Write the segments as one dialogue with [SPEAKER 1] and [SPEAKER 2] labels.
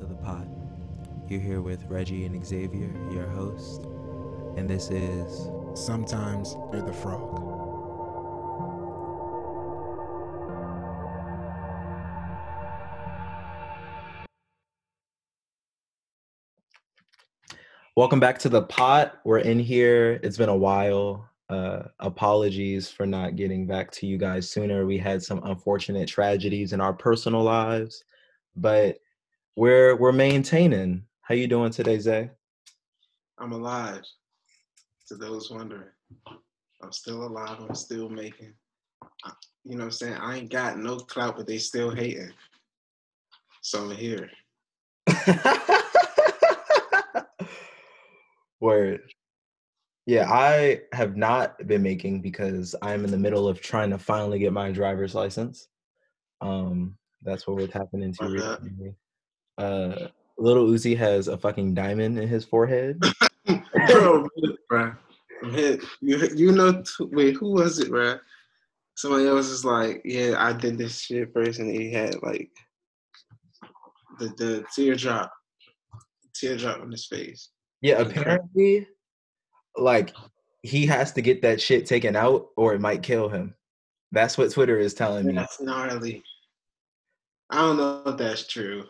[SPEAKER 1] to the pot. You're here with Reggie and Xavier, your host, and this is
[SPEAKER 2] Sometimes you're the frog.
[SPEAKER 1] Welcome back to the pot. We're in here. It's been a while. Uh, apologies for not getting back to you guys sooner. We had some unfortunate tragedies in our personal lives, but we're we're maintaining. How you doing today, Zay?
[SPEAKER 3] I'm alive. To those wondering, I'm still alive. I'm still making. I- You know what I'm saying? I ain't got no clout, but they still hating. So I'm here.
[SPEAKER 1] Word. Yeah, I have not been making because I'm in the middle of trying to finally get my driver's license. Um, that's what was happening into recently. Uh, Lil Uzi has a fucking diamond in his forehead.
[SPEAKER 3] bro, bro. You, you know, wait, who was it, bro? Somebody else is like, yeah, I did this shit first, and he had like the the teardrop, teardrop on his face.
[SPEAKER 1] Yeah, apparently, like he has to get that shit taken out or it might kill him. That's what Twitter is telling me.
[SPEAKER 3] That's gnarly. I don't know if that's true,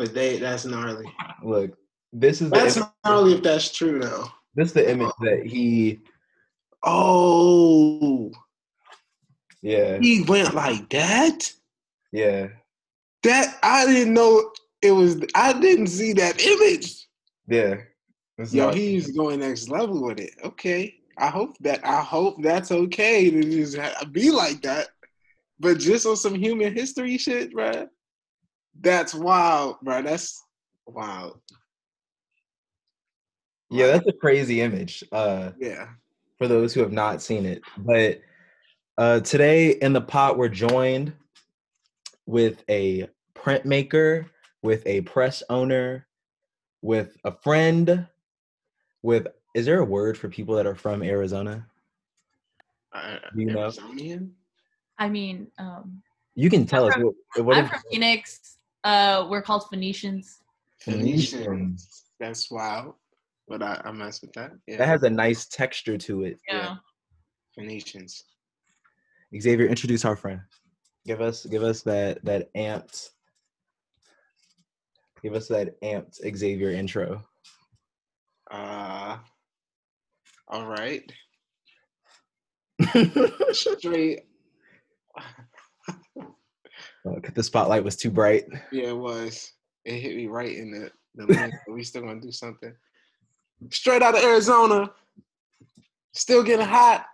[SPEAKER 3] but they that's gnarly.
[SPEAKER 1] Look, this is the
[SPEAKER 3] That's gnarly if that's true though.
[SPEAKER 1] this is the image that he
[SPEAKER 3] Oh,
[SPEAKER 1] yeah
[SPEAKER 3] he went like that.
[SPEAKER 1] yeah
[SPEAKER 3] That I didn't know it was. I didn't see that image.
[SPEAKER 1] yeah. It's
[SPEAKER 3] Yo,
[SPEAKER 1] not-
[SPEAKER 3] he's going next level with it. Okay, I hope that. I hope that's okay to just be like that. But just on some human history shit, bruh. That's wild, bro. That's wild.
[SPEAKER 1] yeah, that's a crazy image. Uh,
[SPEAKER 3] Yeah.
[SPEAKER 1] for those who have not seen it. But uh, today in the pot, we're joined with a printmaker, with a press owner, with a friend, with is there a word for people that are from Arizona?
[SPEAKER 3] Uh,
[SPEAKER 1] you know?
[SPEAKER 3] Arizonian?
[SPEAKER 4] I mean, um,
[SPEAKER 1] You can tell us
[SPEAKER 4] from-
[SPEAKER 1] what, what
[SPEAKER 4] I'm
[SPEAKER 1] is
[SPEAKER 4] from Phoenix. Uh, we're called Phoenicians.
[SPEAKER 3] Phoenicians. That's wild. But I, I mess with that. Yeah.
[SPEAKER 1] That has a nice texture to it.
[SPEAKER 4] Yeah.
[SPEAKER 3] Yeah. Phoenicians.
[SPEAKER 1] Xavier, introduce our friend. Give us give us that that amped give us that amped Xavier intro.
[SPEAKER 3] Uh, all right. Straight.
[SPEAKER 1] Uh, 'cause the spotlight was too bright.
[SPEAKER 3] Yeah, it was. It hit me right in the, the lens, we still gonna do something. Straight out of Arizona. Still getting hot.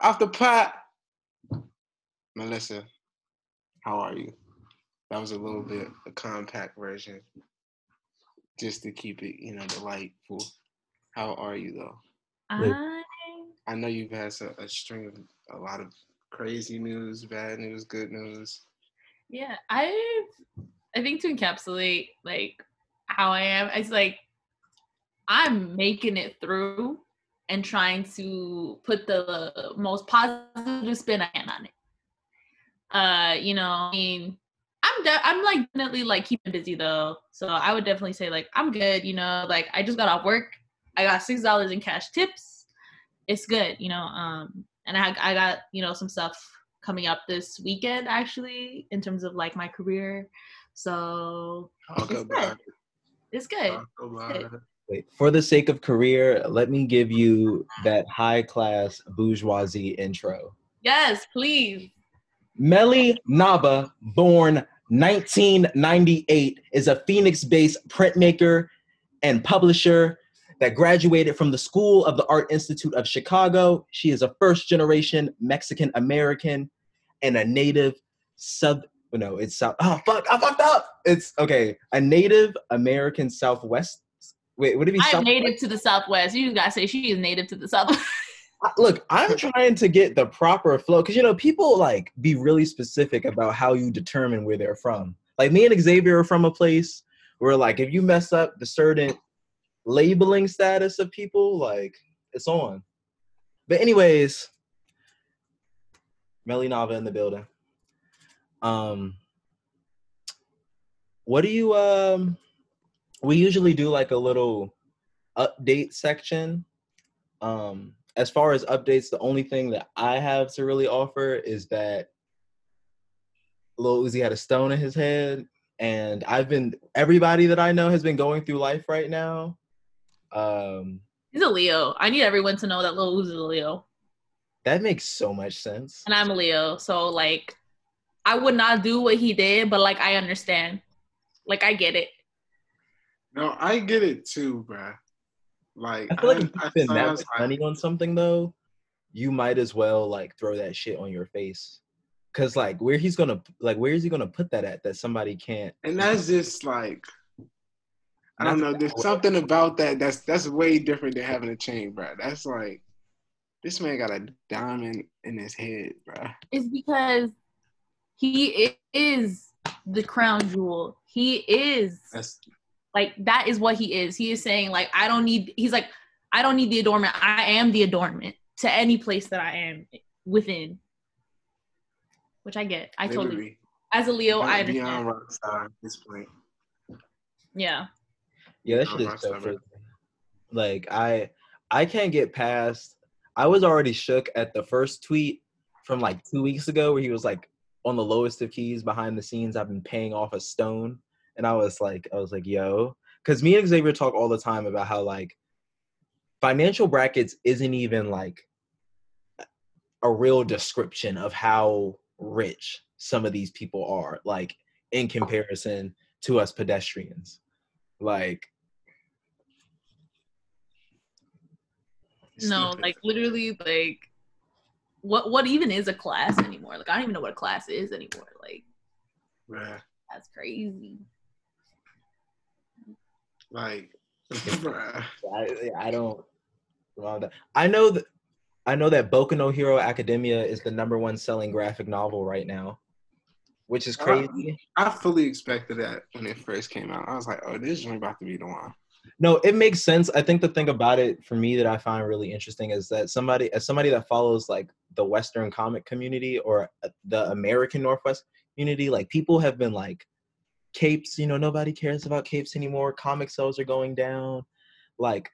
[SPEAKER 3] Off the pot. Melissa, how are you? That was a little bit a compact version. Just to keep it, you know, delightful. How are you though?
[SPEAKER 4] I
[SPEAKER 3] I know you've had a, a string of a lot of crazy news, bad news, good news.
[SPEAKER 4] Yeah, I I think to encapsulate like how I am, it's like I'm making it through and trying to put the most positive spin I can on it. Uh, you know, I mean, I'm de- I'm like definitely like keeping busy though, so I would definitely say like I'm good. You know, like I just got off work. I got six dollars in cash tips. It's good, you know. Um, and I I got you know some stuff coming up this weekend actually in terms of like my career. So
[SPEAKER 3] Talk
[SPEAKER 4] It's
[SPEAKER 3] about
[SPEAKER 4] good. it's good.
[SPEAKER 3] Talk about it.
[SPEAKER 1] Wait, for the sake of career, let me give you that high class bourgeoisie intro.
[SPEAKER 4] Yes, please.
[SPEAKER 1] Melly Nava, born 1998, is a Phoenix based printmaker and publisher that graduated from the School of the Art Institute of Chicago. She is a first generation Mexican American and a native sub. No, it's South. Oh, fuck. I fucked up. It's okay. A native American Southwest. Wait, would it be
[SPEAKER 4] I'm
[SPEAKER 1] South?
[SPEAKER 4] native to the Southwest. You gotta say she is native to the South.
[SPEAKER 1] Look, I'm trying to get the proper flow because you know people like be really specific about how you determine where they're from. Like me and Xavier are from a place where like if you mess up the certain labeling status of people, like it's on. But anyways, Melly Nava in the building. Um, what do you um? We usually do like a little update section. Um, as far as updates, the only thing that I have to really offer is that Lil Uzi had a stone in his head, and I've been everybody that I know has been going through life right now. Um,
[SPEAKER 4] He's a Leo. I need everyone to know that Lil Uzi is a Leo,
[SPEAKER 1] that makes so much sense.
[SPEAKER 4] and I'm a Leo. So like, I would not do what he did, but like I understand. Like I get it.
[SPEAKER 3] No, I get it too, bruh. Like
[SPEAKER 1] I feel like if
[SPEAKER 3] I
[SPEAKER 1] you spend
[SPEAKER 3] saw-
[SPEAKER 1] that much money on something though, you might as well like throw that shit on your face. Cause like where he's gonna like where is he gonna put that at that somebody can't
[SPEAKER 3] and that's just like I don't know. There's something about that that's that's way different than having a chain, bro. That's like this man got a diamond in his head, bro.
[SPEAKER 4] It's because he is the crown jewel. He is
[SPEAKER 3] That's
[SPEAKER 4] like that is what he is. He is saying like I don't need. He's like I don't need the adornment. I am the adornment to any place that I am within. Which I get. I totally as a Leo, I
[SPEAKER 3] beyond
[SPEAKER 4] understand.
[SPEAKER 3] rockstar at this point.
[SPEAKER 4] Yeah.
[SPEAKER 1] Yeah, that shit is so Like I I can't get past I was already shook at the first tweet from like two weeks ago where he was like on the lowest of keys behind the scenes, I've been paying off a stone. And I was like, I was like, yo. Cause me and Xavier talk all the time about how like financial brackets isn't even like a real description of how rich some of these people are, like in comparison to us pedestrians. Like
[SPEAKER 4] No, like literally, like what what even is a class anymore? Like I don't even know what a class is anymore. Like
[SPEAKER 3] Bruh,
[SPEAKER 4] that's crazy.
[SPEAKER 3] like.
[SPEAKER 1] I, I don't. I know that I know that Boku no Hero Academia is the number one selling graphic novel right now, which is crazy.
[SPEAKER 3] I fully expected that when it first came out. I was like, oh, this is about to be the one.
[SPEAKER 1] No, it makes sense. I think the thing about it for me that I find really interesting is that somebody, as somebody that follows like the Western comic community or uh, the American Northwest community, like people have been like capes. You know, nobody cares about capes anymore. Comic sales are going down, like,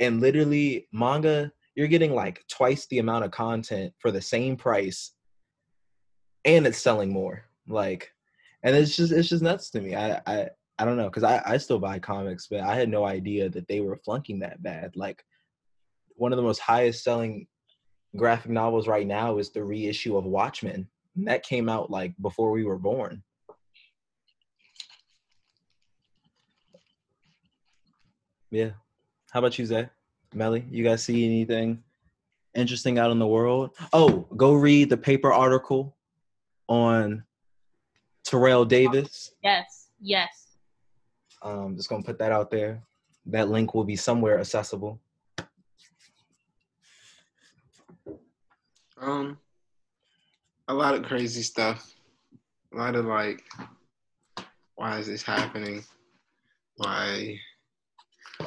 [SPEAKER 1] and literally manga, you're getting like twice the amount of content for the same price, and it's selling more. Like, and it's just it's just nuts to me. I I I don't know because I, I still buy comics, but I had no idea that they were flunking that bad. Like one of the most highest selling graphic novels right now is the reissue of Watchmen. That came out like before we were born. Yeah. How about you, Zay? Melly, you guys see anything interesting out in the world? Oh, go read the paper article on Terrell Davis.
[SPEAKER 4] Yes, yes.
[SPEAKER 1] Um, just gonna put that out there. That link will be somewhere accessible.
[SPEAKER 3] Um, a lot of crazy stuff. A lot of like, why is this happening? Why?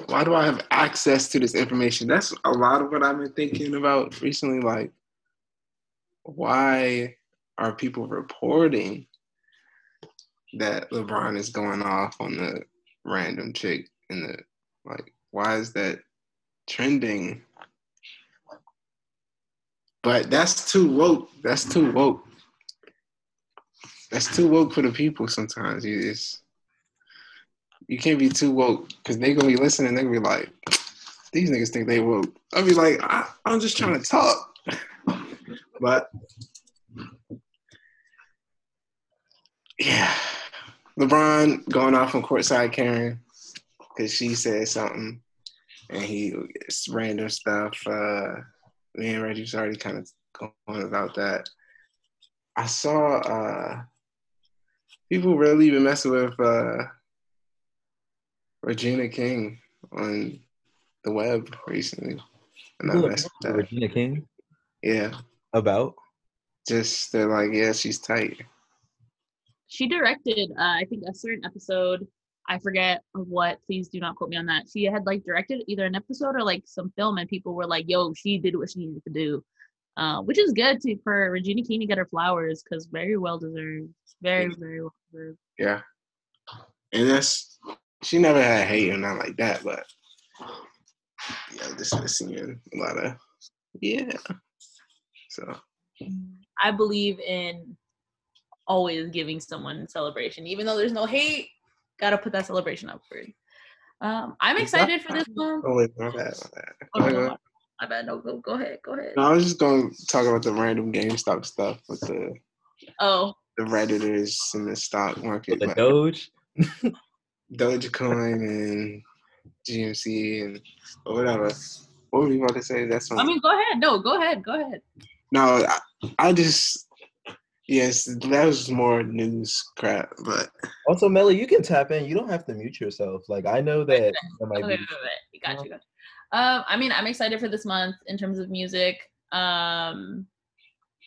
[SPEAKER 3] Why do I have access to this information? That's a lot of what I've been thinking about recently. Like, why are people reporting that LeBron is going off on the random chick in the like? Why is that trending? But that's too woke. That's too woke. That's too woke for the people sometimes. You just you can't be too woke because they gonna be listening. They gonna be like, these niggas think they woke. I'll be like, I, I'm just trying to talk. but yeah, LeBron going off on courtside Karen because she said something, and he it's random stuff. Uh, me and Reggie's already kind of going about that. I saw uh, people really been messing with uh, Regina King on the web recently. And I
[SPEAKER 1] People
[SPEAKER 3] messed with
[SPEAKER 1] messing with
[SPEAKER 3] that.
[SPEAKER 1] Regina King
[SPEAKER 3] Yeah,
[SPEAKER 1] about.
[SPEAKER 3] just they're like, yeah, she's tight.
[SPEAKER 4] She directed, uh, I think, a certain episode. I forget of what. Please do not quote me on that. She had like directed either an episode or like some film, and people were like, "Yo, she did what she needed to do," uh, which is good to, for Regina King to get her flowers because very well deserved. Very, very well deserved.
[SPEAKER 3] Yeah. and that's she never had hate or not like that, but yeah, just been seeing a lot of yeah. So
[SPEAKER 4] I believe in always giving someone celebration, even though there's no hate. Gotta put that celebration up for you. Um, I'm excited for this one.
[SPEAKER 3] oh wait, my bad, my bad.
[SPEAKER 4] Oh, no, no, my bad. No, go, go ahead. Go ahead.
[SPEAKER 3] No, I was just gonna talk about the random GameStop stuff with the
[SPEAKER 4] Oh,
[SPEAKER 3] the redditors in the stock market,
[SPEAKER 1] The Doge.
[SPEAKER 3] Dogecoin and GME and whatever. What were you about to say? That's
[SPEAKER 4] I mean, go ahead. No, go ahead. Go ahead.
[SPEAKER 3] no. I, I just yes, that was more news crap, but
[SPEAKER 1] Also, Melly, you can tap in. You don't have to mute yourself. Like I know that there might
[SPEAKER 4] Okay,
[SPEAKER 1] be.
[SPEAKER 4] wait. Got you. Got you. Um, I mean, I'm excited for this month in terms of music. Um,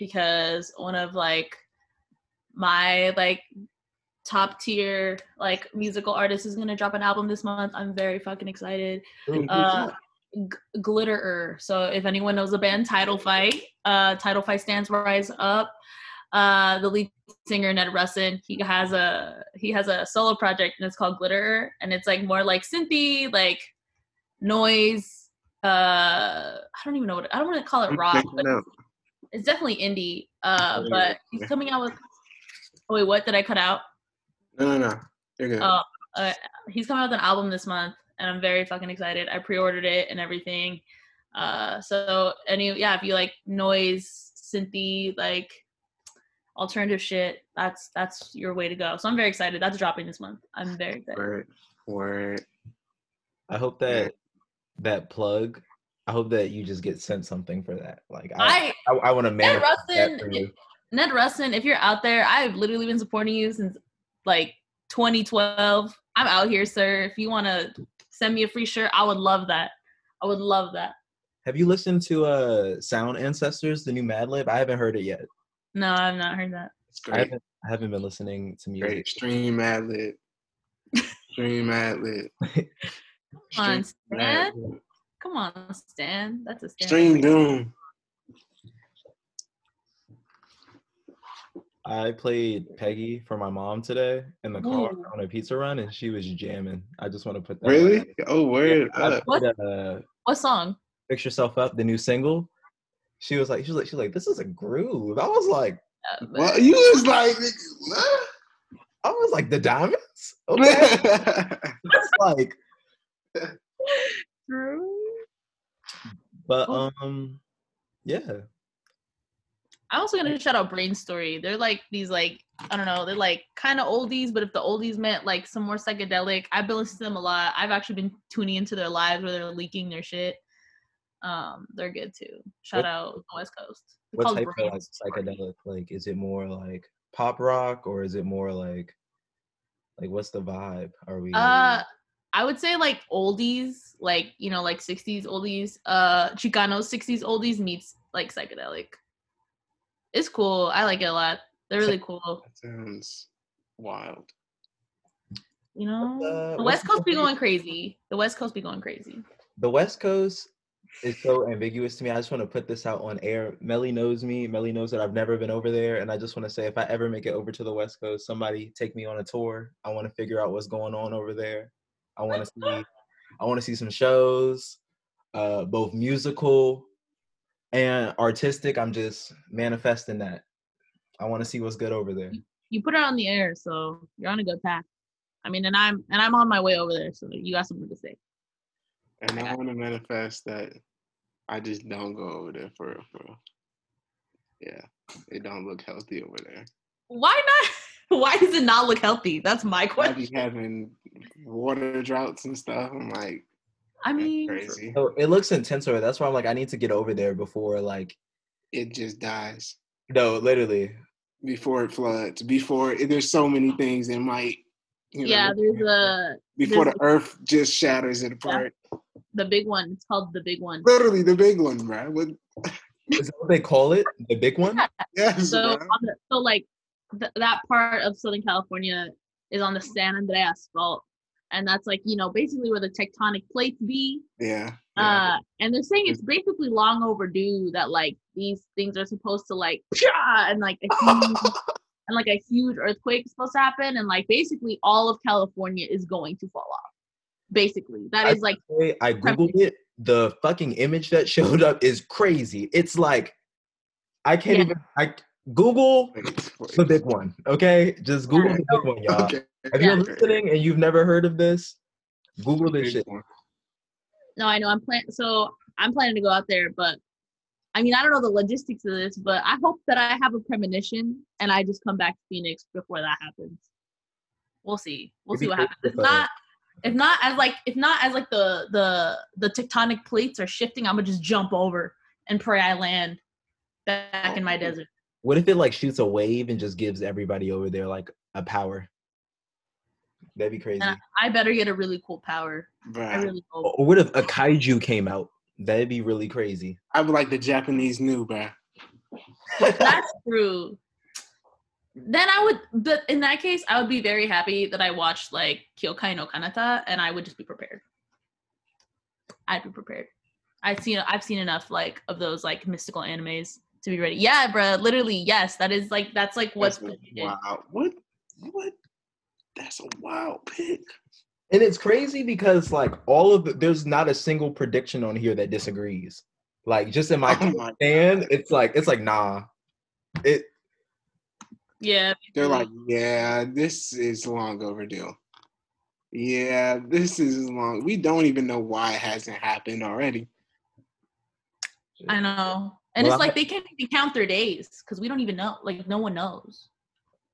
[SPEAKER 4] because one of like my like top tier like musical artists is gonna drop an album this month. I'm very fucking excited. Uh, G- Glitterer. So if anyone knows the band Title Fight, uh, Title Fight stands Rise Up. Uh, the lead singer Ned Russin, he has a he has a solo project and it's called Glitterer, and it's like more like synthy, like noise. Uh, I don't even know what I don't want to call it rock, but
[SPEAKER 3] no,
[SPEAKER 4] it's definitely indie. Uh, but he's coming out with. Oh wait, what did I cut out?
[SPEAKER 3] no, no, no. You're good.
[SPEAKER 4] Uh, uh, he's coming out with an album this month, and I'm very fucking excited. I pre-ordered it and everything. Uh, so any yeah, if you like noise, synthy, like alternative shit, that's that's your way to go. So I'm very excited. That's dropping this month. I'm very excited.
[SPEAKER 3] word, word.
[SPEAKER 1] I hope that that plug. I hope that you just get sent something for that. Like I,
[SPEAKER 4] I
[SPEAKER 1] I, I want to
[SPEAKER 4] Ned
[SPEAKER 1] manifest that
[SPEAKER 4] Russin,
[SPEAKER 1] for you.
[SPEAKER 4] Ned Russin, if you're out there, I've literally been supporting you since like 2012. I'm out here, sir. If you want to send me a free shirt, I would love that. I would love that.
[SPEAKER 1] Have you listened to uh Sound Ancestors, the new Madlib? I haven't heard it yet.
[SPEAKER 4] No, I've not heard that.
[SPEAKER 3] It's
[SPEAKER 1] I haven't I haven't been listening to music.
[SPEAKER 3] Great. Stream Madlib. Stream Madlib.
[SPEAKER 4] Come on,
[SPEAKER 3] Stream Mad
[SPEAKER 4] Stan. Come on, Stan. That's a Stan.
[SPEAKER 3] Stream Doom.
[SPEAKER 1] I played Peggy for my mom today in the car
[SPEAKER 4] Ooh.
[SPEAKER 1] on a pizza run, and she was jamming. I just want to put that.
[SPEAKER 3] Really?
[SPEAKER 1] there.
[SPEAKER 3] Oh, word
[SPEAKER 1] I
[SPEAKER 3] up.
[SPEAKER 4] What?
[SPEAKER 1] uh,
[SPEAKER 4] What song?
[SPEAKER 1] "Fix Yourself Up," the new single. She was like, she was like, she's like, this is a groove. I was like,
[SPEAKER 3] Well, you was like, what?
[SPEAKER 1] I was like, the diamonds. Okay, it's like, true. but
[SPEAKER 4] Oh.
[SPEAKER 1] um, yeah.
[SPEAKER 4] I'm also gonna shout out Brainstory. They're like these like I don't know, they're like kind of oldies, but if the oldies meant like some more psychedelic, I've been listening to them a lot. I've actually been tuning into their lives where they're leaking their shit. Um, they're good too. Shout
[SPEAKER 1] What-
[SPEAKER 4] out the West Coast. It's
[SPEAKER 1] What
[SPEAKER 4] called
[SPEAKER 1] type of like psychedelic? Like, is it more like pop rock or is it more like, like what's the vibe? Are we?
[SPEAKER 4] Uh, I would say like oldies, like you know, like '60s oldies. Uh, Chicano '60s oldies meets like psychedelic. It's cool. I like it a lot. They're really cool.
[SPEAKER 3] That sounds wild.
[SPEAKER 4] You know, the
[SPEAKER 1] what's
[SPEAKER 4] West
[SPEAKER 1] the
[SPEAKER 4] Coast be going crazy. The West Coast be going crazy.
[SPEAKER 1] the West Coast is so ambiguous to me. I just want to put this out on air. Melly knows me. Melly knows that I've never been over there, and I just want to say, if I ever make it over to the West Coast, somebody take me on a tour. I want to figure out what's going on over there. I want to see. I want to see some shows, uh, both musical and artistic. I'm just manifesting that. I want to see what's good over there.
[SPEAKER 4] You put it on the air, so you're on a good path. I mean, and I'm and I'm on my way over there, so you got something to say.
[SPEAKER 3] And I want to manifest that I just don't go over there for real, for real. Yeah, it don't look healthy over there.
[SPEAKER 4] Why not? Why does it not look healthy? That's my
[SPEAKER 3] I
[SPEAKER 4] question.
[SPEAKER 3] be having water droughts and stuff. I'm like,
[SPEAKER 4] I mean,
[SPEAKER 3] crazy.
[SPEAKER 1] So it looks intense over. there. That's why I'm like, I need to get over there before, like,
[SPEAKER 3] It just dies
[SPEAKER 1] no, literally.
[SPEAKER 3] before it floods. Before there's so many things that might. You know,
[SPEAKER 4] yeah, there's a
[SPEAKER 3] before
[SPEAKER 4] there's
[SPEAKER 3] the earth just shatters it apart.
[SPEAKER 4] The big one. It's called the big one.
[SPEAKER 3] Literally the big one, right? What,
[SPEAKER 1] Is that what they call it? The big one?
[SPEAKER 3] yes,
[SPEAKER 4] So, on the, so like th- that part of Southern California is on the San Andreas Fault, and that's like you know basically where the tectonic plates be.
[SPEAKER 3] Yeah. yeah.
[SPEAKER 4] Uh, and they're saying it's basically long overdue that like these things are supposed to like psha, and like a huge and like a huge earthquake is supposed to happen, and like basically all of California is going to fall off. Basically, that is like
[SPEAKER 1] Hey, I googled it. The fucking image that showed up is crazy. It's like I can't
[SPEAKER 4] Yeah.
[SPEAKER 1] even. I Google the big one. Okay, just Google
[SPEAKER 4] Yeah.
[SPEAKER 1] the big one, y'all.
[SPEAKER 3] Okay.
[SPEAKER 1] If you're listening and you've never heard of this, Google this shit.
[SPEAKER 4] no, I know I'm plan. So I'm planning to go out there, but I mean I don't know the logistics of this, but I hope that I have a premonition and I just come back to Phoenix before that happens. We'll see. We'll
[SPEAKER 1] It'd
[SPEAKER 4] see what happens. If
[SPEAKER 1] if, uh,
[SPEAKER 4] not, if not as like if not as like the the the tectonic plates are shifting, I'm gonna just jump over and pray I land back in my
[SPEAKER 3] Oh.
[SPEAKER 4] desert.
[SPEAKER 1] What if it like shoots a wave and just gives everybody over there like a power? That'd be crazy.
[SPEAKER 4] And I better get a really cool power. I really hope.
[SPEAKER 1] Or what if a kaiju came out? That'd be really crazy.
[SPEAKER 3] I would like the Japanese new, bruh.
[SPEAKER 4] That's true. Then I would, but in that case, I would be very happy that I watched like Kyokai no Kanata, and I would just be prepared. I'd be prepared. I've seen, I've seen enough like of those like mystical animes to be ready. Yeah, bro. Literally, yes. That is like that's like what's
[SPEAKER 3] That's wow. What? What? That's a wild pick.
[SPEAKER 1] And it's crazy because like all of the, there's not a single prediction on here that disagrees. Like just in my
[SPEAKER 3] Oh my
[SPEAKER 1] stand, it's like it's like nah. It
[SPEAKER 4] Yeah.
[SPEAKER 3] They're like, yeah, this is long overdue. Yeah, this is long. We don't even know why it hasn't happened already.
[SPEAKER 4] I know, and
[SPEAKER 1] Well,
[SPEAKER 4] it's like they can't even count their days because we don't even know. Like no one knows.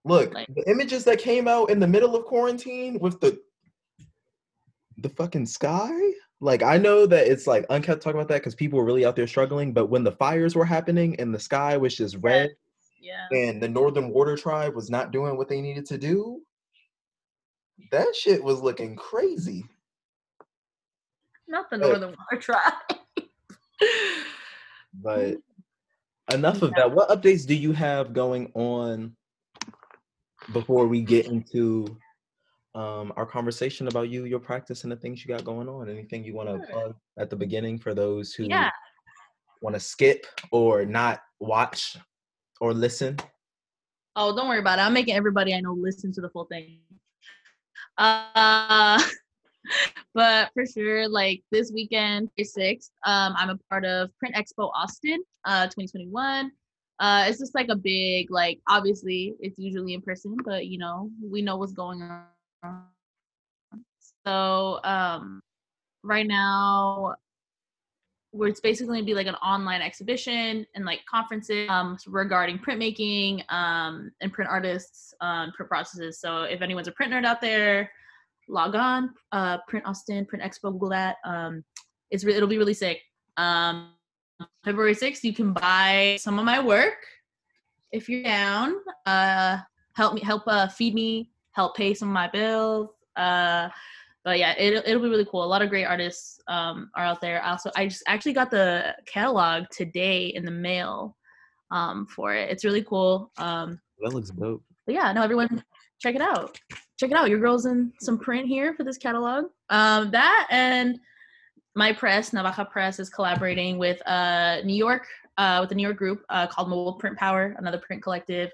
[SPEAKER 1] look
[SPEAKER 4] Like-
[SPEAKER 1] the images that came out in the middle of quarantine with the the fucking sky. Like I know that it's like unkept talking about that because people were really out there struggling. But when the fires were happening and the sky was just red
[SPEAKER 4] Yeah.
[SPEAKER 1] and the Northern Water Tribe was not doing what they needed to do, that shit was looking crazy.
[SPEAKER 4] Not the
[SPEAKER 1] But-
[SPEAKER 4] Northern Water Tribe.
[SPEAKER 1] But enough of that. What updates do you have going on before we get into um, our conversation about you, your practice, and the things you got going on? Anything you want to
[SPEAKER 4] Sure.
[SPEAKER 1] plug at the beginning for those who
[SPEAKER 4] yeah.
[SPEAKER 1] want to skip or not watch or listen?
[SPEAKER 4] Oh, don't worry about it. I'm making everybody I know listen to the full thing. Uh, but for sure, like this weekend, May 6th, um, I'm a part of Print Expo Austin, uh, 2021. Uh, it's just like a big, like, obviously it's usually in person, but you know, we know what's going on. So, um, right now, where it's basically going to be like an online exhibition and like conferences um, regarding printmaking um, and print artists, um, print processes. So if anyone's a print nerd out there, log on, uh, Print Austin, Print Expo, Google that. Um, it's re- it'll be really sick. Um, February 6th, you can buy some of my work if you're down. Uh, help me, help uh, feed me, help pay some of my bills. Uh, but yeah, it, it'll be really cool. A lot of great artists um, are out there. Also, I just actually got the catalog today in the mail um, for it. It's really cool. Um,
[SPEAKER 1] That looks dope.
[SPEAKER 4] but yeah, no, everyone, check it out. Check it out. Your girl's in some print here for this catalog. Um, that and my press, Navaja Press, is collaborating with uh, New York, uh, with a New York group uh, called Mobile Print Power, another print collective.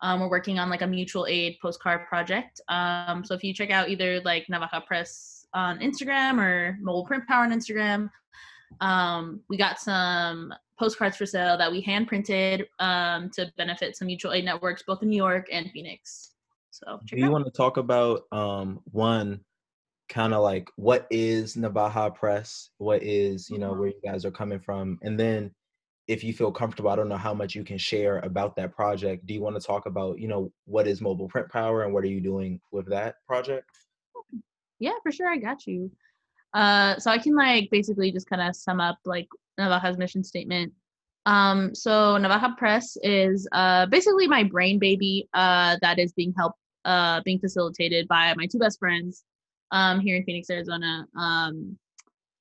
[SPEAKER 4] Um, we're working on like a mutual aid postcard project. Um, so if you check out either like Navaja Press on Instagram or Mobile Print Power on Instagram, um, we got some postcards for sale that we hand printed um, to benefit some mutual aid networks both in New York and Phoenix. So
[SPEAKER 1] Do you
[SPEAKER 4] out.
[SPEAKER 1] want to talk about um, one kind of like what is Navaja Press? What is you know where you guys are coming from, and then if you feel comfortable, I don't know how much you can share about that project. Do you want to talk about, you know, what is mobile print power and what are you doing with that project?
[SPEAKER 4] Yeah, for sure. I got you. Uh, so I can like basically just kind of sum up like Navaja's mission statement. Um, so Navaja Press is uh, basically my brain baby uh, that is being helped, uh, being facilitated by my two best friends um, here in Phoenix, Arizona. Um,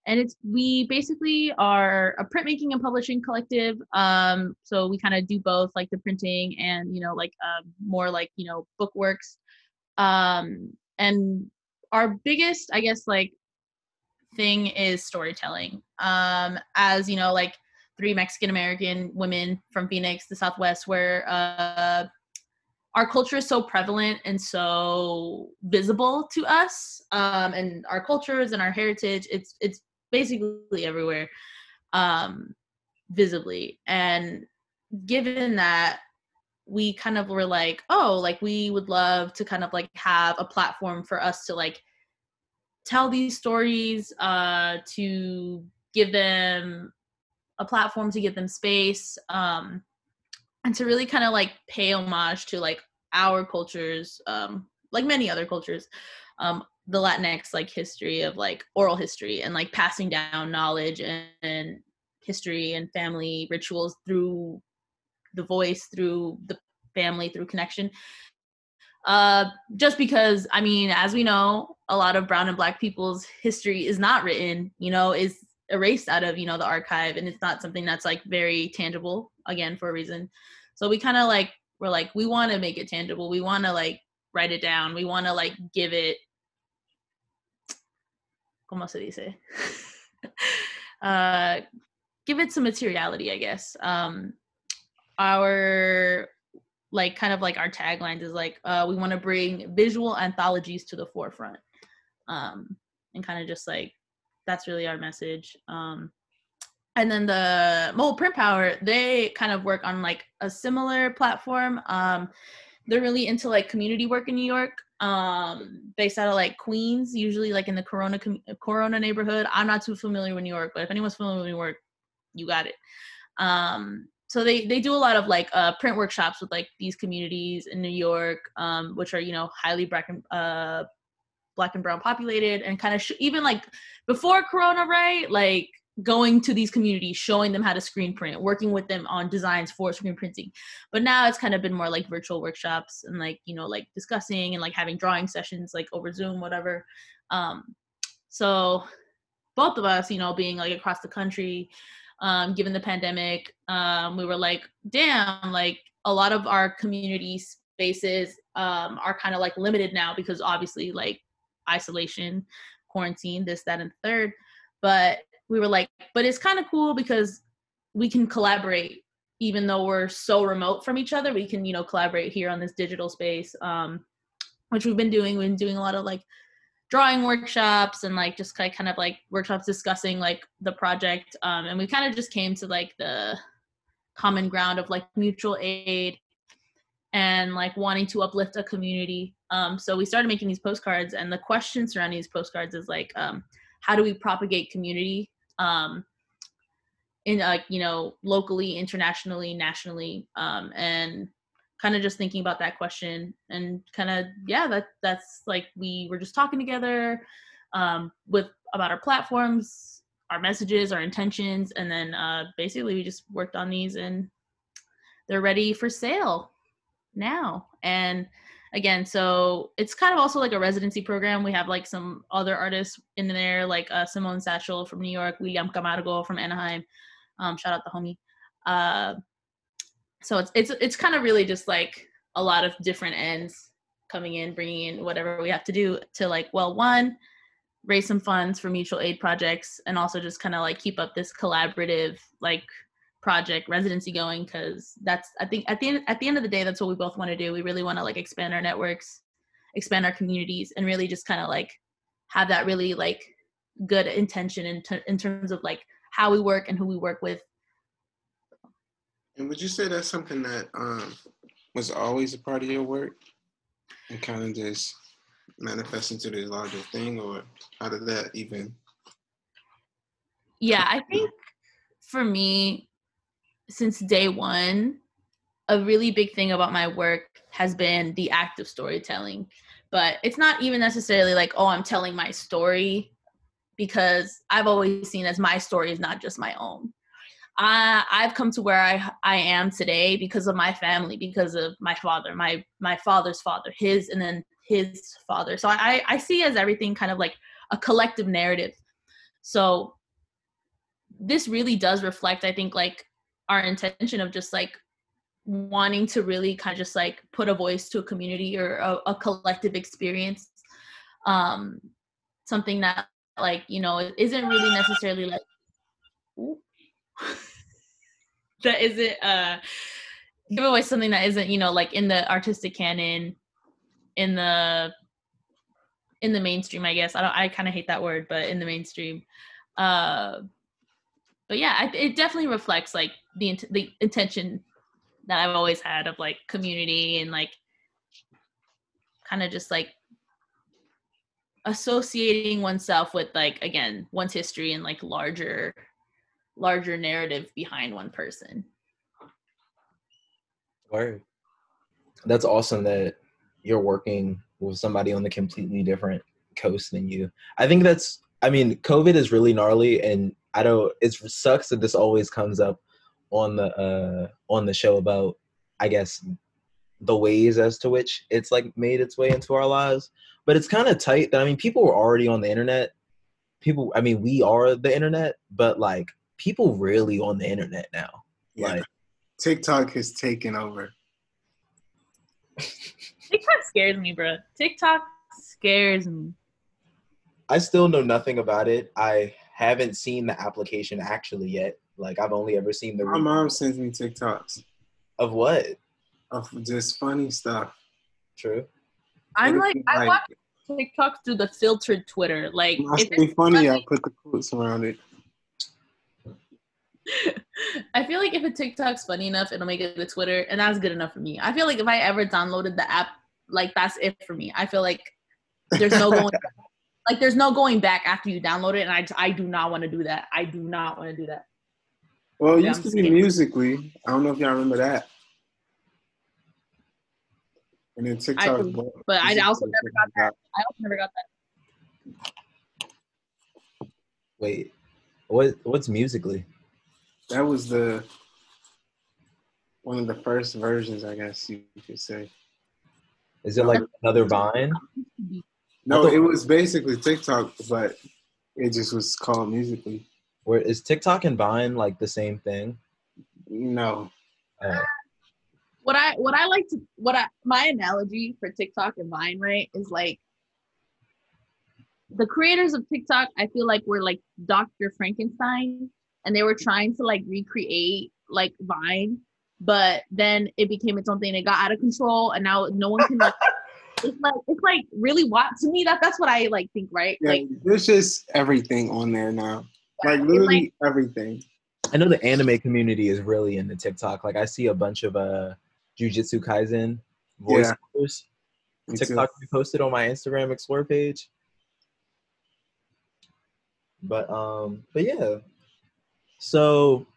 [SPEAKER 4] and it's we basically are a printmaking and publishing collective. Um, so we kind of do both, like the printing and you know like um, more like you know book works. Um, and our biggest, I guess, like thing is storytelling. Um, as you know, like three Mexican American women from Phoenix, the Southwest, where uh, our culture is so prevalent and so visible to us um, and our cultures and our heritage it's it's basically everywhere um, visibly. And given that we kind of were like oh like we would love to kind of like have a platform for us to like tell these stories uh to give them a platform to give them space um and to really kind of like pay homage to like our cultures um like many other cultures um the latinx like history of like oral history and like passing down knowledge and, and history and family rituals through the voice through the family through connection. Uh just because i mean as we know a lot of brown and black people's history is not written you know is erased out of you know the archive and it's not something that's like very tangible again for a reason. So we kind of like we're like we want to make it tangible. We want to like write it down. We want to like give it como se dice. Uh give it some materiality i guess. Um our like kind of like our taglines is like uh we want to bring visual anthologies to the forefront. Um and kind of just like that's really our message. Um and then the mobile print power they kind of work on like a similar platform. Um they're really into like community work in new york. Um based out of like queens usually like in the corona com- corona neighborhood. I'm not too familiar with new york but if anyone's familiar with new york you got it. Um so they they do a lot of like uh print workshops with like these communities in new york um which are you know highly black and uh black and brown populated and kind of sh- even like before corona right? Like going to these communities showing them how to screen print working with them on designs for screen printing. But now it's kind of been more like virtual workshops and like you know like discussing and like having drawing sessions like over zoom whatever. Um so both of us you know being like across the country um given the pandemic um we were like damn like a lot of our community spaces um are kind of like limited now because obviously like isolation quarantine this that and third. But we were like, but it's kind of cool because we can collaborate even though we're so remote from each other. We can, you know, collaborate here on this digital space, um, which we've been doing. We've been doing a lot of like drawing workshops and like just kind of like workshops discussing like the project. Um, and we kind of just came to like the common ground of like mutual aid and like wanting to uplift a community. Um, so we started making these postcards, and the question surrounding these postcards is like, um, how do we propagate community um, in like you know locally, internationally, nationally, um, and kind of just thinking about that question and kind of yeah, that that's like we were just talking together um, with about our platforms, our messages, our intentions, and then uh, basically we just worked on these and they're ready for sale now. And again so it's kind of also like a residency program. We have like some other artists in there like uh, simone satchel from new york william camargo from anaheim um, shout out the homie. Uh, so it's it's it's kind of really just like a lot of different ends coming in bringing in whatever we have to do to like well one raise some funds for mutual aid projects and also just kind of like keep up this collaborative like project residency going because that's i think at the end at the end of the day that's what we both want to do. We really want to like expand our networks expand our communities and really just kind of like have that really like good intention in, in terms of like how we work and who we work with.
[SPEAKER 3] And would you say that's something that um, was always a part of your work and kind of just manifest into this larger thing or how did that even
[SPEAKER 4] yeah i think for me since day one, a really big thing about my work has been the act of storytelling. But it's not even necessarily like, oh, I'm telling my story, because I've always seen as my story is not just my own. I, I've come to where I I am today because of my family, because of my father, my my father's father, his, and then his father. So I I see as everything kind of like a collective narrative. So this really does reflect, I think, like our intention of just like wanting to really kind of just like put a voice to a community or a, a collective experience um something that like you know isn't really necessarily like that isn't uh give away something that isn't you know like in the artistic canon in the in the mainstream i guess. I don't i kind of hate that word but in the mainstream. Uh but yeah it definitely reflects like the int- the intention that i've always had of like community and like kind of just like associating oneself with like again one's history and like larger larger narrative behind one person
[SPEAKER 1] Word. That's awesome that you're working with somebody on the completely different coast than you. I think that's I mean, COVID is really gnarly and I don't it sucks that this always comes up on the uh on the show about I guess the ways as to which it's like made its way into our lives. But it's kind of tight that I mean people were already on the internet. People I mean we are the internet, but like people really on the internet now.
[SPEAKER 3] Yeah.
[SPEAKER 1] Like
[SPEAKER 3] TikTok has taken over.
[SPEAKER 4] TikTok scares me, bro. TikTok scares me.
[SPEAKER 1] I still know nothing about it. I haven't seen the application actually yet. Like I've only ever seen the
[SPEAKER 3] My
[SPEAKER 1] re-
[SPEAKER 3] mom sends me TikToks
[SPEAKER 1] of what?
[SPEAKER 3] of just funny stuff.
[SPEAKER 1] True.
[SPEAKER 4] I'm
[SPEAKER 3] It'll
[SPEAKER 4] like,
[SPEAKER 3] be
[SPEAKER 4] I watch TikToks through the filtered Twitter. Like,
[SPEAKER 3] when I
[SPEAKER 4] if it's
[SPEAKER 3] funny, I put the quotes around it.
[SPEAKER 4] I feel like if a TikTok's funny enough, it'll make it to Twitter, and that's good enough for me. I feel like if I ever downloaded the app, like that's it for me. I feel like there's no going, like there's no going back after you download it, and I I do not want to do that. I do not want to do that.
[SPEAKER 3] Well, it
[SPEAKER 4] Yeah,
[SPEAKER 3] used
[SPEAKER 4] I'm
[SPEAKER 3] to be Musical.ly. I don't know if y'all remember that. And then TikTok.
[SPEAKER 4] do,
[SPEAKER 3] bought-
[SPEAKER 4] but I also never got
[SPEAKER 3] took it
[SPEAKER 4] I also never got that.
[SPEAKER 1] Wait. What what's Musical.ly?
[SPEAKER 3] That was the one of the first versions, I guess you could say.
[SPEAKER 1] Is it like another Vine?
[SPEAKER 3] No, it was basically TikTok, but it just was called Musical.ly.
[SPEAKER 1] Where is TikTok and Vine like the same thing?
[SPEAKER 3] No,
[SPEAKER 1] Uh,
[SPEAKER 4] what I what I like to what I my analogy for TikTok and Vine right is like the creators of TikTok I feel like were like Dr. Frankenstein and they were trying to like recreate like Vine but then it became its own thing it got out of control and now no one can like it's like it's like really what to me that that's what I like think right
[SPEAKER 3] yeah,
[SPEAKER 4] like
[SPEAKER 3] there's just everything on there now. Like
[SPEAKER 4] it's
[SPEAKER 3] literally everything.
[SPEAKER 1] I know the anime community is really into TikTok. Like I see a bunch of uh Jujutsu Kaisen
[SPEAKER 3] Yeah.
[SPEAKER 1] voiceovers
[SPEAKER 3] Me.
[SPEAKER 1] TikTok we posted on my Instagram Explore page. But um, but yeah. So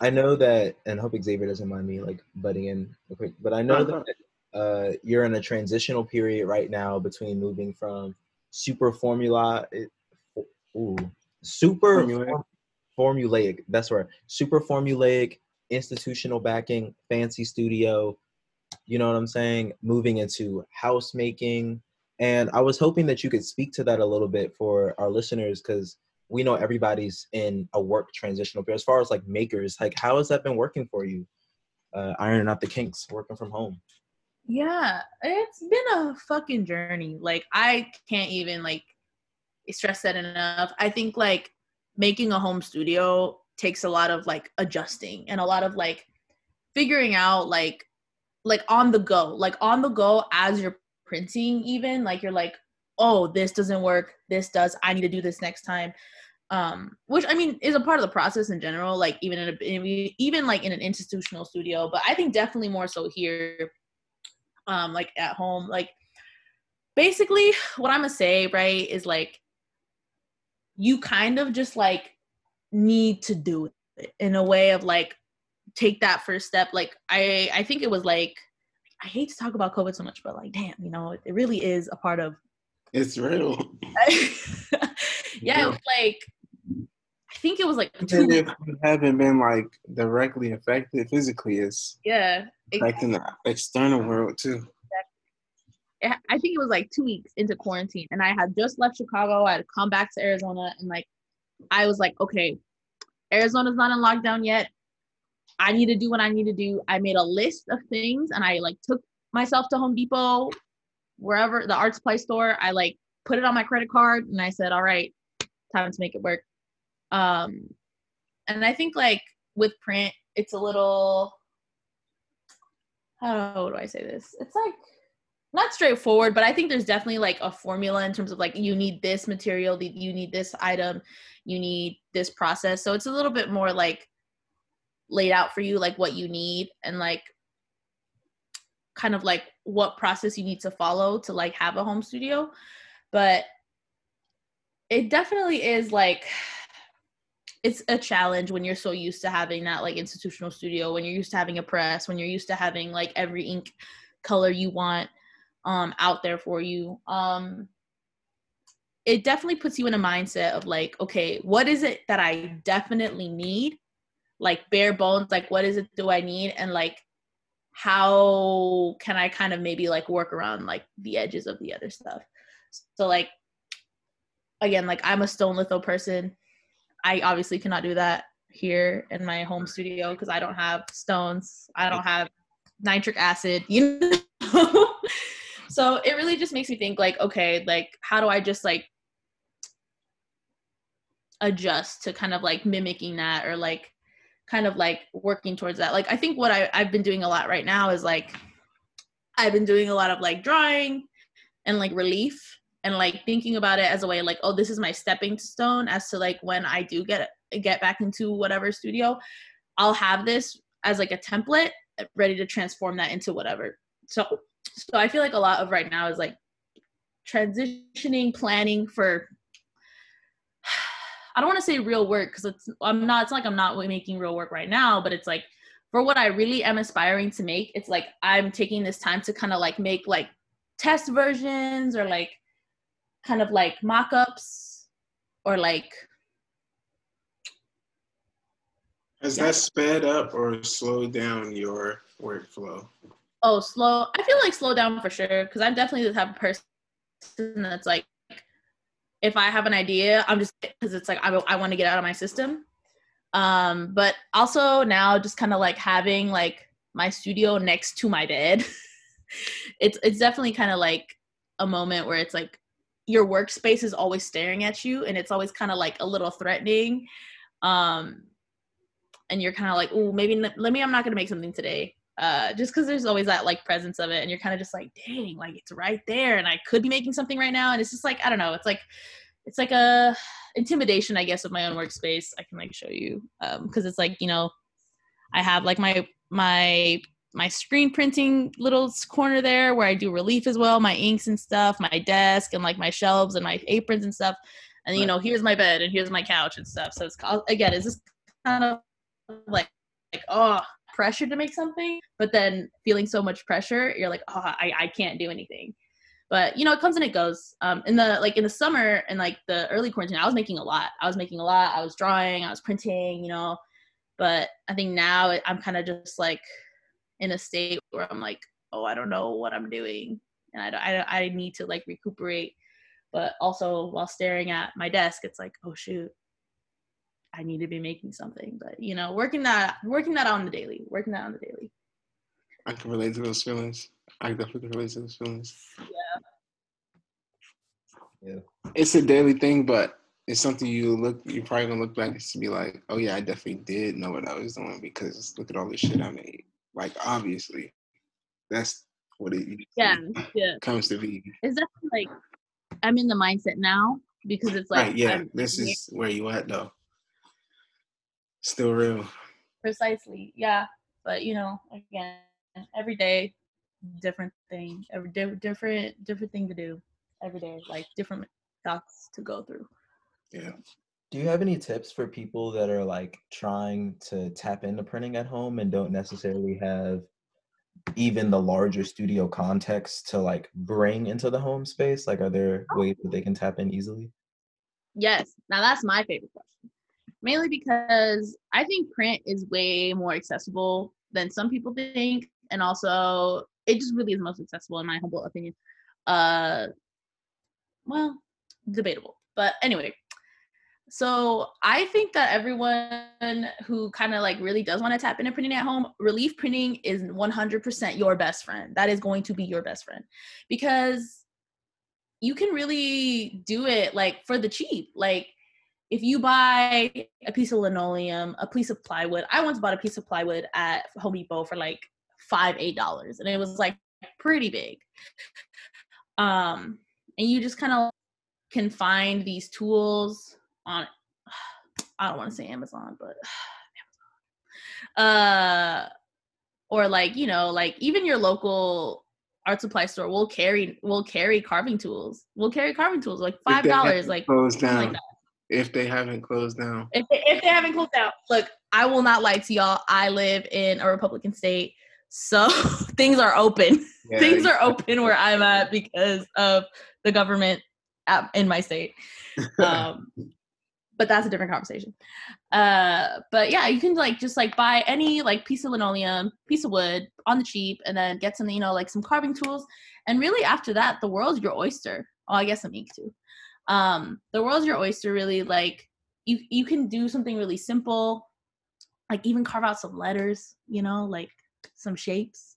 [SPEAKER 1] I know that, and I hope Xavier doesn't mind me like butting in real quick. But I know
[SPEAKER 3] Uh-huh.
[SPEAKER 1] that uh, you're in a transitional period right now between moving from super formula, it, ooh, super
[SPEAKER 3] Formulaic.
[SPEAKER 1] formulaic. That's right. Super formulaic, institutional backing, fancy studio. You know what I'm saying? Moving into house making. And I was hoping that you could speak to that a little bit for our listeners because we know everybody's in a work transitional period. As far as like makers, like how has that been working for you? Uh, ironing out the kinks, working from home.
[SPEAKER 4] Yeah, it's been a fucking journey. Like I can't even like stress that enough. I think like making a home studio takes a lot of like adjusting and a lot of like figuring out like like on the go, like on the go as you're printing even like you're like, "Oh, this doesn't work. This does. I need to do this next time." Um which I mean is a part of the process in general, like even in a even like in an institutional studio, but I think definitely more so here um like at home like basically what i'm gonna say right is like you kind of just like need to do it in a way of like take that first step like i i think it was like i hate to talk about covid so much but like damn you know it really is a part of
[SPEAKER 3] It's real.
[SPEAKER 4] yeah it was like i think it was like two
[SPEAKER 3] if you haven't been like directly affected physically, it's
[SPEAKER 4] yeah
[SPEAKER 3] affecting the external world too.
[SPEAKER 4] I think it was like two weeks into quarantine, and I had just left Chicago. I had come back to Arizona, and like, I was like, okay, Arizona's not in lockdown yet. I need to do what I need to do. I made a list of things, and I like took myself to Home Depot, wherever the art supply store. I like put it on my credit card, and I said, all right, time to make it work. Um, and I think like with print, it's a little how do I say this? It's like not straightforward, but I think there's definitely like a formula in terms of like you need this material, you need this item, you need this process. So it's a little bit more like laid out for you, like what you need and like kind of like what process you need to follow to like have a home studio. But it definitely is like it's a challenge when you're so used to having that like institutional studio, when you're used to having a press, when you're used to having like every ink color you want um out there for you. Um it definitely puts you in a mindset of like okay what is it that i definitely need? Like bare bones like what is it do i need? And like how can i kind of maybe like work around like the edges of the other stuff? So like again like i'm a stone litho person. I obviously cannot do that here in my home studio because i don't have stones. I don't have nitric acid you know so it really just makes me think like okay like how do i just like adjust to kind of like mimicking that or like kind of like working towards that? Like i think what I, i've been doing a lot right now is like i've been doing a lot of like drawing and like relief and like thinking about it as a way like oh this is my stepping stone as to like when i do get get back into whatever studio i'll have this as like a template ready to transform that into whatever. So so I feel like a lot of right now is like transitioning, planning for. I don't want to say real work because it's I'm not. It's like I'm not making real work right now, but it's like for what I really am aspiring to make. It's like I'm taking this time to kind of like make like test versions or like kind of like mock-ups or like
[SPEAKER 3] has yeah. that sped up or slowed down your workflow
[SPEAKER 4] oh slow i feel like slow down for sure because i'm definitely the type of person that's like if i have an idea i'm just because it's like i, I want to get out of my system. Um but also now just kind of like having like my studio next to my bed it's it's definitely kind of like a moment where it's like your workspace is always staring at you and it's always kind of like a little threatening. Um and you're kind of like oh maybe let me i'm not gonna make something today uh, just because there's always that like presence of it and you're kind of just like dang like it's right there and i could be making something right now. And it's just like i don't know it's like it's like a intimidation i guess of my own workspace i can like show you because um, it's like you know i have like my my my screen printing little corner there where i do relief as well my inks and stuff my desk and like my shelves and my aprons and stuff. And you know here's my bed and here's my couch and stuff. So it's called again it's just kind of like like oh pressure to make something, but then feeling so much pressure, you're like, oh, I, I can't do anything. But you know, it comes and it goes. Um, in the like in the summer and like the early quarantine, I was making a lot. I was making a lot. I was drawing. I was printing. You know, but I think now I'm kind of just like in a state where I'm like, oh, I don't know what I'm doing, and I don't, I, don't, I need to like recuperate. But also while staring at my desk, it's like, oh shoot, I need to be making something. But you know, working that working that on the daily, working that on the daily.
[SPEAKER 3] I can relate to those feelings. I definitely can relate to those feelings.
[SPEAKER 1] Yeah. Yeah.
[SPEAKER 3] It's a daily thing, but it's something you look you're probably gonna look back and be like, oh yeah, I definitely did know what I was doing because look at all the shit I made. Like obviously. That's what it
[SPEAKER 4] yeah, yeah.
[SPEAKER 3] comes to be.
[SPEAKER 4] It's definitely like I'm in the mindset now because it's like
[SPEAKER 3] right, yeah, I'm, this is where you at though. Still real.
[SPEAKER 4] Precisely. Yeah. But you know, again, every day, different thing. Every di- different different thing to do. Every day, like different thoughts to go through.
[SPEAKER 3] Yeah.
[SPEAKER 1] Do you have any tips for people that are like trying to tap into printing at home and don't necessarily have even the larger studio context to like bring into the home space? Like, are there ways that they can tap in easily?
[SPEAKER 4] Yes. Now that's my favorite question mainly because I think print is way more accessible than some people think, and also it just really is most accessible in my humble opinion. Uh, well, debatable, but anyway. So I think that everyone who kind of like really does want to tap into printing at home, relief printing is 100% your best friend. That is going to be your best friend because you can really do it like for the cheap. Like if you buy a piece of linoleum, a piece of plywood, I once bought a piece of plywood at Home Depot for like five eight dollars and it was like pretty big. Um and you just kind of can find these tools on i don't want to say amazon but uh or like you know like even your local art supply store will carry will carry carving tools will carry carving tools like five dollars like like that.
[SPEAKER 3] If they haven't closed down.
[SPEAKER 4] if they, if they haven't closed down. look i will not lie to y'all. I live in a republican state so things are open.
[SPEAKER 3] Yeah,
[SPEAKER 4] things are open where i'm at because of the government at, in my state. Um but that's a different conversation. Uh but yeah you can like just like buy any like piece of linoleum piece of wood on the cheap and then get some you know like some carving tools. And really after that the world's your oyster. Oh i guess some ink too um the world's your oyster really like you you can do something really simple like even carve out some letters you know like some shapes.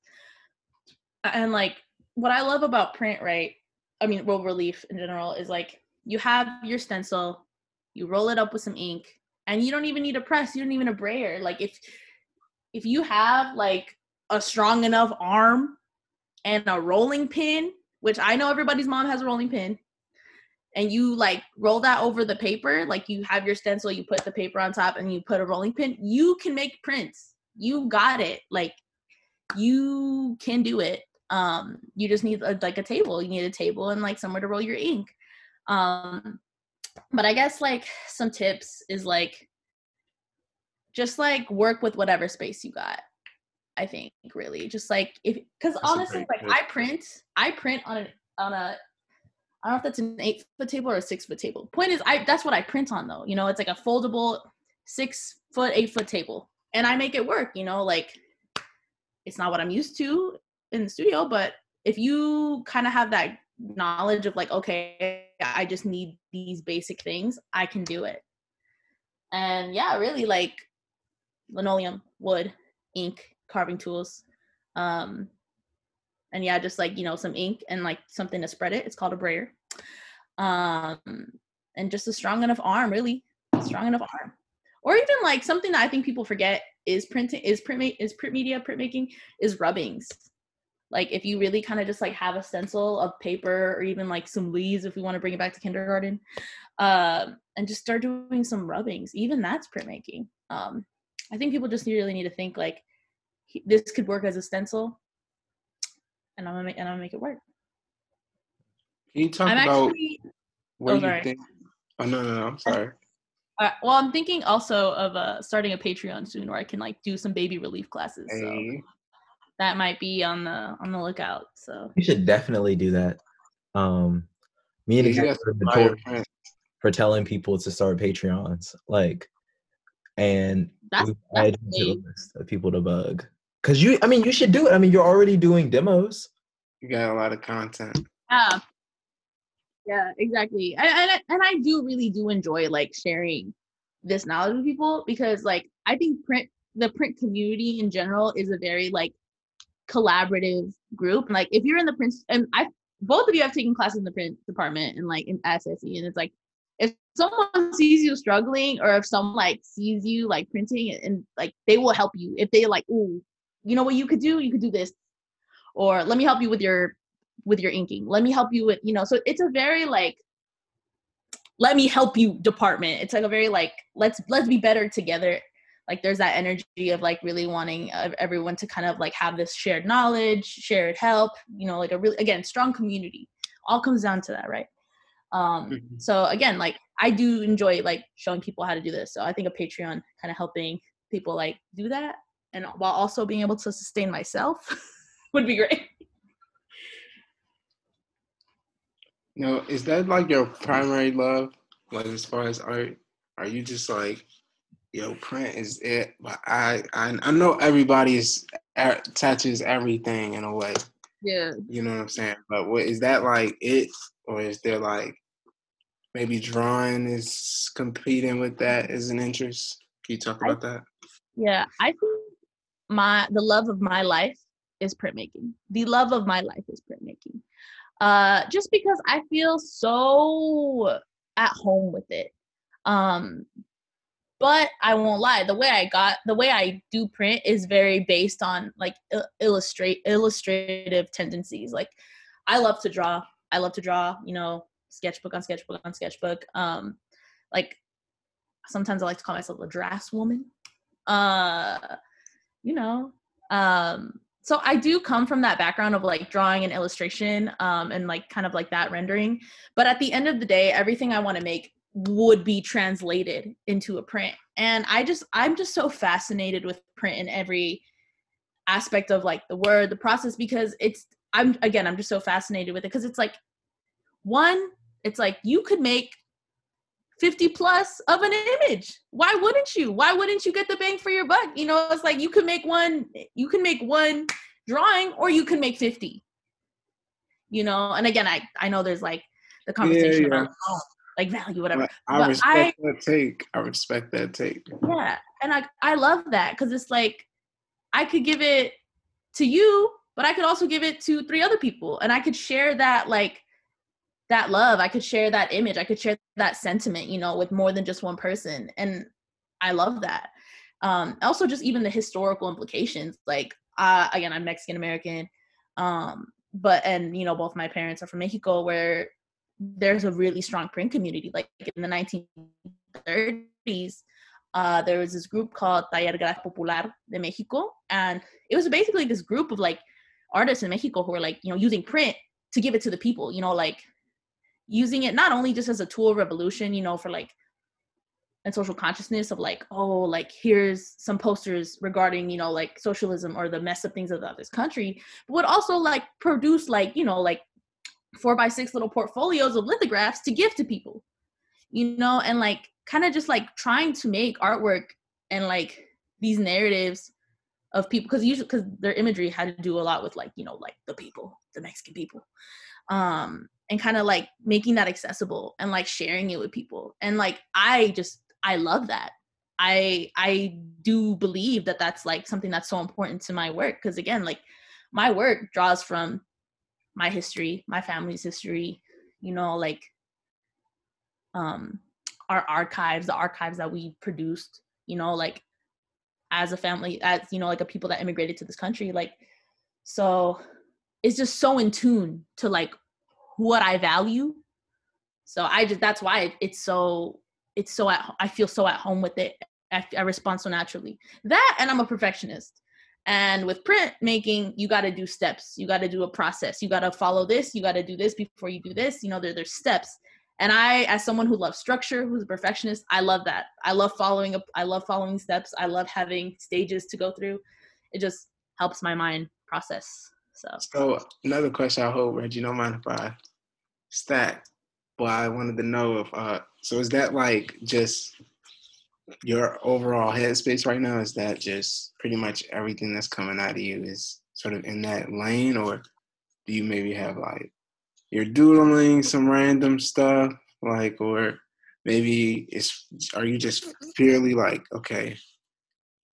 [SPEAKER 4] And like what i love about print right i mean world relief in general is like you have your stencil you roll it up with some ink and you don't even need a press you don't even a brayer. Like if if you have like a strong enough arm and a rolling pin which i know everybody's mom has a rolling pin and you like roll that over the paper like you have your stencil you put the paper on top and you put a rolling pin you can make prints. You got it. Like you can do it. Um you just need a, like a table. You need a table and like somewhere to roll your ink. Um but i guess like some tips is like just like work with whatever space you got i think really. Just like if because honestly like
[SPEAKER 3] tip.
[SPEAKER 4] i print i print on a on a I don't know if that's an eight foot table or a six foot table. Point is, I that's what I print on though. You know, it's like a foldable six foot, eight foot table, and I make it work. You know, like it's not what I'm used to in the studio, but if you kind of have that knowledge of like, okay, I just need these basic things, I can do it. And yeah, really like linoleum, wood, ink, carving tools. Um, and yeah, just like you know, some ink and like something to spread it. It's called a brayer. Um, and just a strong enough arm, really strong enough arm. Or even like something that I think people forget is printing is print is print media printmaking is rubbings. Like if you really kind of just like have a stencil of paper or even like some leaves if we want to bring it back to kindergarten, um, and just start doing some rubbings. Even that's printmaking. Um, I think people just really need to think like this could work as a stencil, and I'm gonna make and I'm gonna make it work.
[SPEAKER 3] Can you talk
[SPEAKER 4] I'm
[SPEAKER 3] about
[SPEAKER 4] actually
[SPEAKER 3] where
[SPEAKER 4] oh,
[SPEAKER 3] you
[SPEAKER 4] sorry.
[SPEAKER 3] think? Oh no, no, no, I'm sorry.
[SPEAKER 4] uh, well, I'm thinking also of uh, starting a Patreon soon where I can like do some baby relief classes. So
[SPEAKER 3] Hey,
[SPEAKER 4] that might be on the on the lookout. So
[SPEAKER 1] You should definitely do that. Um, me and
[SPEAKER 3] yeah, you
[SPEAKER 1] Xavier
[SPEAKER 3] got
[SPEAKER 1] are
[SPEAKER 3] some fire
[SPEAKER 1] notorious
[SPEAKER 3] print.
[SPEAKER 1] for telling people to start Patreons, like, and
[SPEAKER 4] that's,
[SPEAKER 1] we
[SPEAKER 4] that's
[SPEAKER 1] add to the list of people to bug. Cause you, I mean, you should do it. I mean, you're already doing demos.
[SPEAKER 3] You got a lot of content.
[SPEAKER 4] Yeah. Yeah, exactly. And, and I- and I do really do enjoy like sharing this knowledge with people because like I think print the print community in general is a very like collaborative group. Like if you're in the print and I both of you have taken classes in the print department and like in SSE and it's like if someone sees you struggling or if someone like sees you like printing and, and like they will help you if they like ooh you know what you could do? You could do this. Or let me help you with your with your inking. Let me help you with you know so it's a very like let me help you department. It's like a very like let's let's be better together. Like there's that energy of like really wanting everyone to kind of like have this shared knowledge shared help you know like a really again strong community. All comes down to that right? Um
[SPEAKER 3] Mhm.
[SPEAKER 4] so again like i do enjoy like showing people how to do this. So i think a patreon kind of helping people like do that and while also being able to sustain myself would be great
[SPEAKER 3] No, is that like your primary love? Like as far as art, are you just like, yo, print is it? But I, I, I know everybody is er, touches everything in a way.
[SPEAKER 4] yeah
[SPEAKER 3] You know what I'm saying? But what is that like it, or is there like maybe drawing is competing with that as an interest? Can you talk
[SPEAKER 4] I-
[SPEAKER 3] about that?
[SPEAKER 4] Yeah, I think my the love of my life is printmaking. The love of my life is printmaking. Uh just because I feel so at home with it. Um but I won't lie. The way I got, the way I do print is very based on like illustrate illustrative tendencies. Like I love to draw. I love to draw. You know, sketchbook on sketchbook on sketchbook. Um, like sometimes I like to call myself a draftswoman. Uh, you know, um, so I do come from that background of like drawing and illustration, um, and like kind of like that rendering. But at the end of the day, everything I want to make would be translated into a print. And I just I'm just so fascinated with print in every aspect of like the word, the process because it's I'm again, I'm just so fascinated with it because it's like one, it's like you could make 50 plus of an image. Why wouldn't you? Why wouldn't you get the bang for your buck? You know, it's like you can make one you can make one drawing or you can make 50. You know, and again, I I know there's like the conversation
[SPEAKER 3] yeah.
[SPEAKER 4] about oh, like value whatever.
[SPEAKER 3] I, I
[SPEAKER 4] But
[SPEAKER 3] respect that take. I respect that take.
[SPEAKER 4] Yeah, and I I love that because it's like I could give it to you, but I could also give it to three other people, and I could share that like that love. I could share that image. I could share that sentiment, you know, with more than just one person, and I love that. Um, also, just even the historical implications. Like, uh, again, I'm Mexican American, um, but and you know, both my parents are from Mexico, where there's a really strong print community. Like in the 1930s, uh, there was this group called Taller Gráfica Popular de Mexico, and it was basically this group of like artists in Mexico who were like, you know, using print to give it to the people, you know, like using it not only just as a tool of revolution, you know, for like and social consciousness of like, oh, like here's some posters regarding, you know, like socialism or the mess up things of this country, but would also like produce like, you know, like four by six little portfolios of lithographs to give to people, you know, and like kind of just like trying to make artwork and like these narratives of people because usually because their imagery had to do a lot with like you know like the people the mexican people um and kind of like making that accessible and like sharing it with people. And like i just i love that. I i do believe that that's like something that's so important to my work because again like my work draws from my history my family's history you know like um our archives the archives that we produced you know like as a family as you know like a people that immigrated to this country like so it's just so in tune to like what i value. So i just that's why it's so it's so at, i feel so at home with it. I, I respond so naturally. That and i'm a perfectionist. And with print making you got to do steps. You got to do a process. You got to follow this. You got to do this before you do this. You know there, there's steps. And i as someone who loves structure who's a perfectionist i love that. I love following up i love following steps. I love having stages to go through. It just helps my mind process so
[SPEAKER 3] So another question I hope Reggie don't mind if I stack. But I wanted to know if uh so is that like just your overall headspace right now? Is that just pretty much everything that's coming out of you is sort of in that lane or do you maybe have like you're doodling some random stuff like or maybe it's are you just purely like okay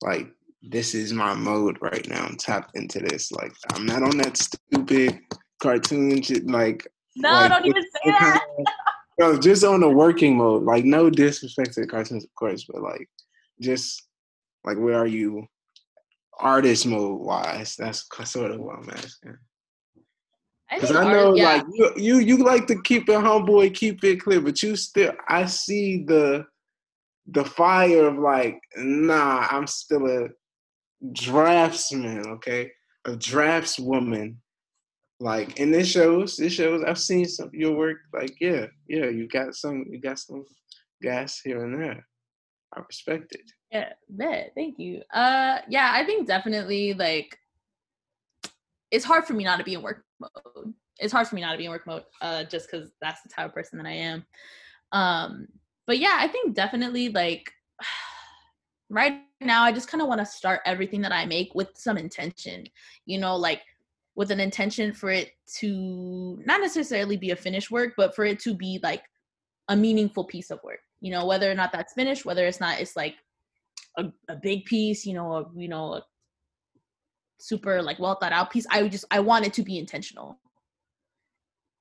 [SPEAKER 3] like this is my mode right now. I'm tapped into this. Like i'm not on that stupid cartoon shit like
[SPEAKER 4] no
[SPEAKER 3] like,
[SPEAKER 4] don't even say that.
[SPEAKER 3] no, just on the working mode. Like no disrespect to the cartoons of course but like just like where are you? Artist mode wise that's sort of what i'm asking. Because
[SPEAKER 4] think
[SPEAKER 3] I know,
[SPEAKER 4] art- yeah.
[SPEAKER 3] like you, you, you like to keep it humble and keep it clear, but you still, I see the, the fire of like, nah, I'm still a draftsman, okay, a draftswoman. Like, and this shows, this shows. I've seen some your work. Like, yeah, yeah, you got some, you got some gas here and there. I respect it.
[SPEAKER 4] Yeah, bet. Thank you. Uh yeah, I think definitely like it's hard for me not to be in work mode. It's hard for me not to be in work mode, uh, just because that's the type of person that I am. Um, but yeah, I think definitely like right now I just kind of want to start everything that I make with some intention, you know, like with an intention for it to not necessarily be a finished work, but for it to be like a meaningful piece of work. You know, whether or not that's finished, whether it's not, it's like a, a big piece, you know, a, you know, a super like well thought out piece. I just I want it to be intentional.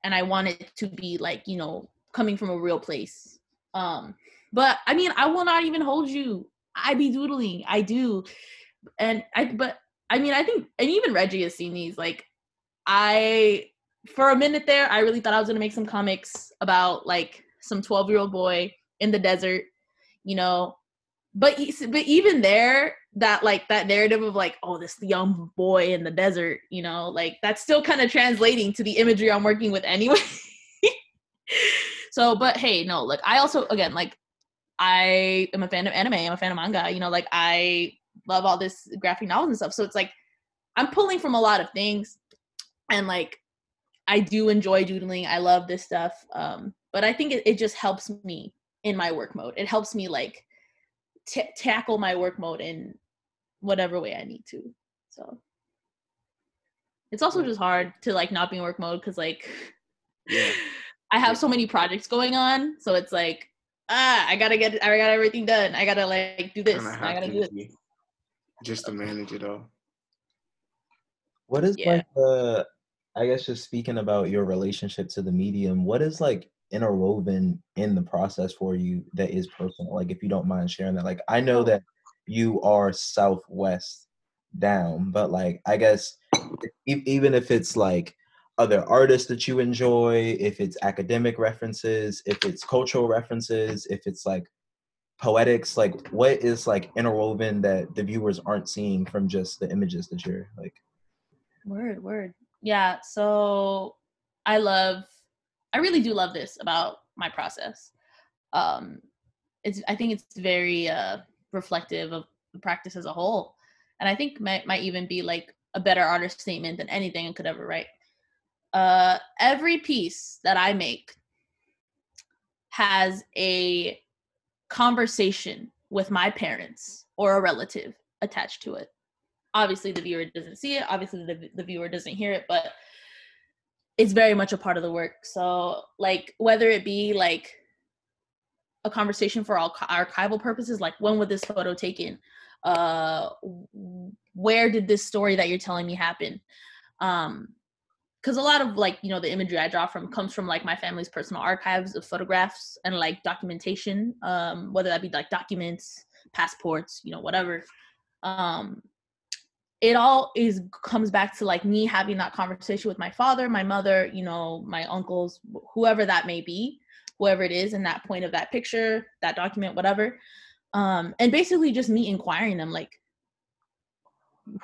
[SPEAKER 4] And I want it to be like, you know, coming from a real place. Um, but I mean, I will not even hold you. I be doodling. I do. And I but I mean, I think and even Reggie has seen these. Like I for a minute there, I really thought I was gonna make some comics about like some 12 year old boy in the desert, you know. But but even there, that like that narrative of like, oh, this young boy in the desert, you know, like that's still kind of translating to the imagery I'm working with anyway. so, but hey, no, like I also again like I am a fan of anime, I'm a fan of manga, you know, like I love all this graphic novels and stuff. So it's like I'm pulling from a lot of things and like I do enjoy doodling. I love this stuff. Um, but I think it, it just helps me in my work mode. It helps me like t- tackle my work mode in whatever way I need to. So it's also just hard to like not be in work mode because like
[SPEAKER 3] Yeah.
[SPEAKER 4] I have so many projects going on. So it's like ah, I gotta get I got everything done. I gotta like do this. I gotta
[SPEAKER 3] to
[SPEAKER 4] do this.
[SPEAKER 3] just to manage it all.
[SPEAKER 1] What is
[SPEAKER 4] Yeah.
[SPEAKER 1] like the I guess just speaking about your relationship to the medium, what is like interwoven in the process for you that is personal? Like if you don't mind sharing that. Like I know that you are southwest down, but like I guess even if it's like other artists that you enjoy, if it's academic references, if it's cultural references, if it's like poetics, like what is like interwoven that the viewers aren't seeing from just the images that you're like
[SPEAKER 4] Word, word. Yeah, so I love I really do love this about my process. Um it's I think it's very uh reflective of the practice as a whole. And I think might might even be like a better artist statement than anything I could ever write. Uh every piece that I make has a conversation with my parents or a relative attached to it. Obviously the viewer doesn't see it. Obviously the, the viewer doesn't hear it but it's very much a part of the work. So like whether it be like a conversation for all archival purposes like when was this photo taken? Uh where did this story that you're telling me happen? Um because a lot of like you know the imagery i draw from comes from like my family's personal archives of photographs and like documentation um whether that be like documents passports you know whatever. Um it all is comes back to like me having that conversation with my father my mother you know my uncles whoever that may be whoever it is in that point of that picture that document whatever. Um and basically just me inquiring them like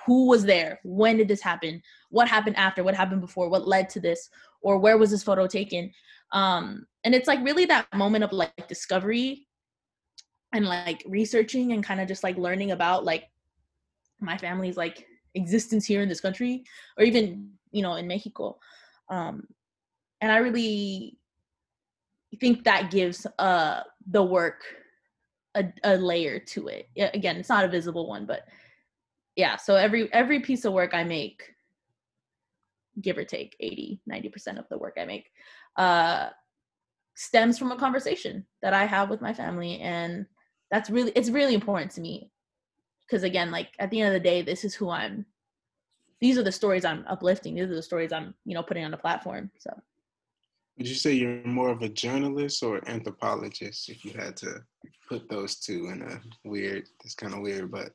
[SPEAKER 4] who was there when did this happen what happened after what happened before what led to this or where was this photo taken? Um and it's like really that moment of like discovery and like researching and kind of just like learning about like my family's like existence here in this country or even you know in mexico. Um and i really think that gives uh the work a, a layer to it. Again it's not a visible one but yeah so every every piece of work i make give or take 80 90% of the work i make uh stems from a conversation that i have with my family and that's really it's really important to me. Because again like at the end of the day this is who i'm these are the stories i'm uplifting these are the stories i'm you know putting on the platform so.
[SPEAKER 3] Would you say you're more of a journalist or anthropologist if you had to put those two in a weird, it's kind of weird, but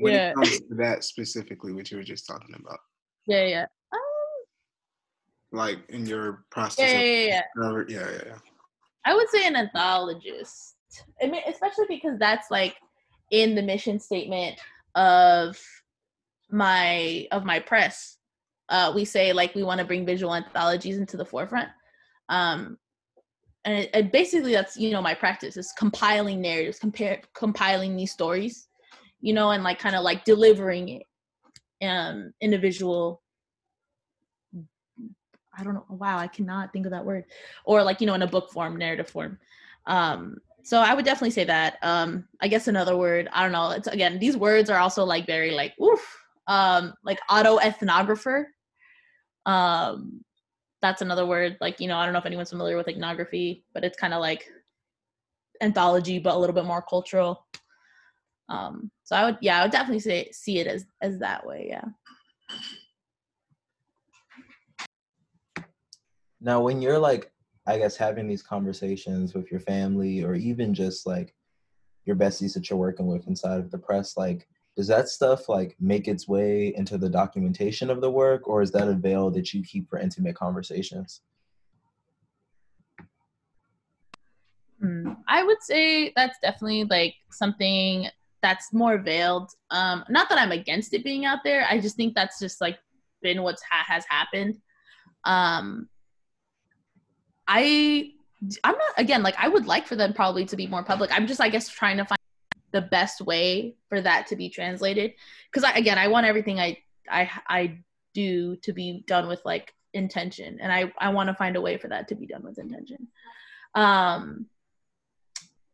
[SPEAKER 3] when
[SPEAKER 4] Yeah.
[SPEAKER 3] it comes to that specifically, what you were just talking about,
[SPEAKER 4] yeah yeah um,
[SPEAKER 3] like in your process
[SPEAKER 4] yeah, yeah, yeah, yeah.
[SPEAKER 3] yeah, yeah, yeah.
[SPEAKER 4] I would say an anthologist. I mean, especially because that's like in the mission statement of my of my press. Uh, we say like we want to bring visual anthologies into the forefront. Um, and it, it basically that's you know my practice is compiling narratives, compare compiling these stories, you know, and like kind of like delivering um individual I don't know. Wow, I cannot think of that word. Or like, you know, in a book form, narrative form. Um, so I would definitely say that. Um, I guess another word, I don't know. It's again, these words are also like very like oof. Um, like auto ethnographer. Um, that's another word. Like, you know, I don't know if anyone's familiar with ethnography, but it's kind of like anthology, but a little bit more cultural. Um, so I would yeah, I would definitely say see it as as that way, yeah.
[SPEAKER 1] Now, when you're like, I guess having these conversations with your family or even just like your besties that you're working with inside of the press, like does that stuff like make its way into the documentation of the work or is that a veil that you keep for intimate conversations?
[SPEAKER 4] Hmm. I would say that's definitely like something that's more veiled. Um, not that I'm against it being out there. I just think that's just like been what's ha- has happened. Um, I I'm not again like I would like for them probably to be more public. I'm just I guess trying to find the best way for that to be translated because I, again I want everything I I I do to be done with like intention and I I want to find a way for that to be done with intention. Um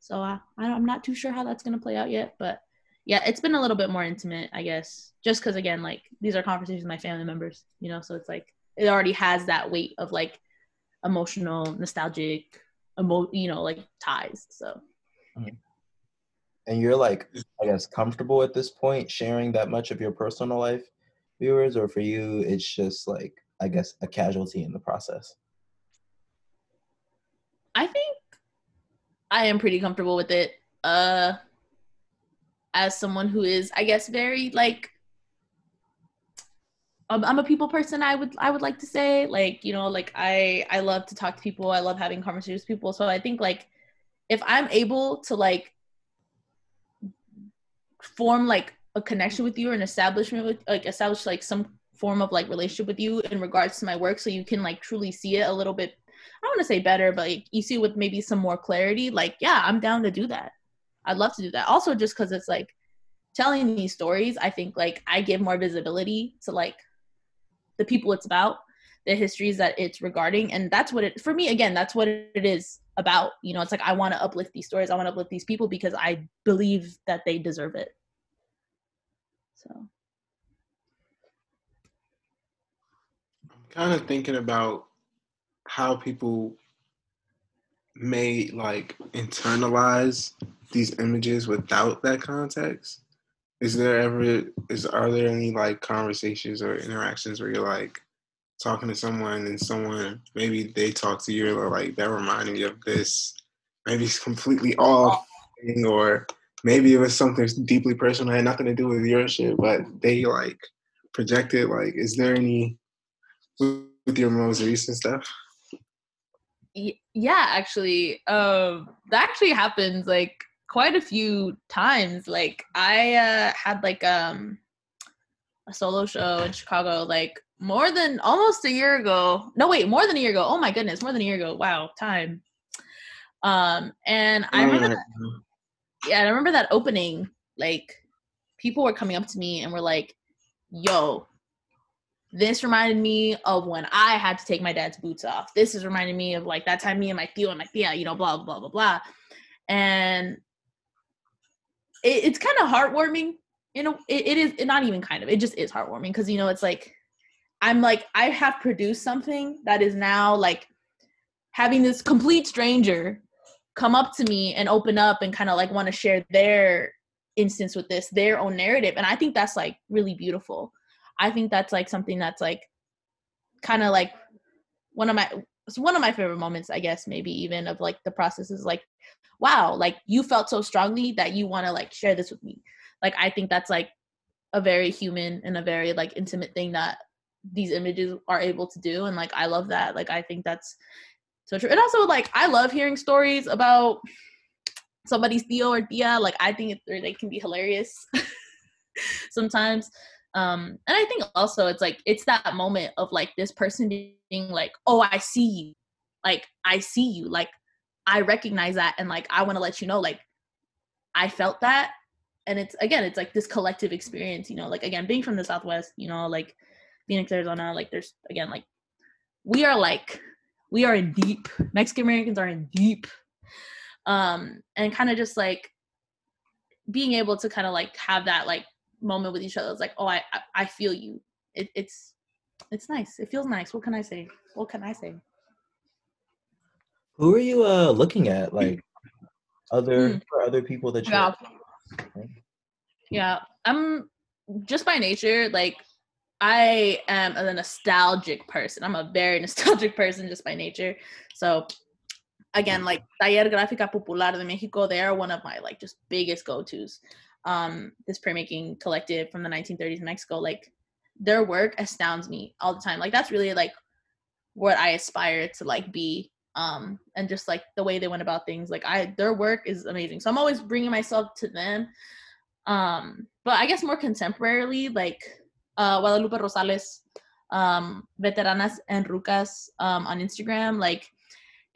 [SPEAKER 4] so I, I'm not too sure how that's going to play out yet, but yeah, it's been a little bit more intimate, I guess, just because again, like these are conversations with my family members, you know, so it's like it already has that weight of like emotional, nostalgic, emo, you know, like ties. So. Mm-hmm.
[SPEAKER 1] And you're like, I guess, comfortable at this point sharing that much of your personal life, viewers, or for you, it's just like, I guess, a casualty in the process.
[SPEAKER 4] I think I am pretty comfortable with it. Uh as someone who is, I guess, very like I'm a people person. I would I would like to say like you know like I I love to talk to people. I love having conversations with people. So I think like if I'm able to like form like a connection with you or an establishment with like establish like some form of like relationship with you in regards to my work so you can like truly see it a little bit I want to say better, but like, you see with maybe some more clarity, like, yeah, I'm down to do that. I'd love to do that. Also, just because it's like telling these stories, I think like I give more visibility to like the people it's about, the histories that it's regarding. And that's what it, for me, again, that's what it is about. You know, it's like I want to uplift these stories, I want to uplift these people because I believe that they deserve it. So.
[SPEAKER 3] I'm kind of thinking about how people may like internalize these images without that context. Is there ever is are there any like conversations or interactions where you're like talking to someone and someone maybe they talk to you or like that reminded me of this. Maybe it's completely off or maybe it was something deeply personal had nothing to do with your shit but they like projected like is there any with your most recent stuff
[SPEAKER 4] yeah actually um that actually happens like quite a few times like i uh had like um a solo show in chicago like more than almost a year ago no wait more than a year ago oh my goodness more than a year ago wow time. Um and i remember that, yeah i remember that opening like people were coming up to me and were like yo this reminded me of when I had to take my dad's boots off. This is reminding me of like that time me and my tío and my tía, you know, blah, blah, blah, blah. And it, it's kind of heartwarming. You know, it, it is it not even kind of, it just is heartwarming because, you know, it's like, I'm like, I have produced something that is now like having this complete stranger come up to me and open up and kind of like want to share their instance with this, their own narrative. And I think that's like really beautiful I think that's like something that's like kind of like one of my it's one of my favorite moments, I guess, maybe even of like the process is like, wow, like you felt so strongly that you want to like share this with me. Like I think that's like a very human and a very like intimate thing that these images are able to do. And like I love that. Like I think that's so true. And also like I love hearing stories about somebody's tío or tía. Like I think it, they can be hilarious sometimes um and i think also it's like it's that moment of like this person being like oh i see you. Like i see you. Like i recognize that and like i want to let you know like i felt that. And it's again it's like this collective experience you know like again being from the southwest you know like phoenix arizona like there's again like we are like we are in deep mexican americans are in deep um and kind of just like being able to kind of like have that like moment with each other. It's like, oh, I I feel you. It, it's it's nice. It feels nice. What can I say? What can I say?
[SPEAKER 1] Who are you uh looking at? Like other mm. other people that you
[SPEAKER 4] yeah. yeah. I'm just by nature, like I am a nostalgic person. I'm a very nostalgic person just by nature. So again, like Taller Gráfica Popular de Mexico, they are one of my like just biggest go-tos. Um, this printmaking collective from the 1930s in Mexico, like their work astounds me all the time. Like that's really like what I aspire to like be. Um, and just like the way they went about things, like I their work is amazing. So I'm always bringing myself to them. Um, but I guess more contemporarily, like uh, Guadalupe Rosales, um, Veteranas and Rucas um, on Instagram, like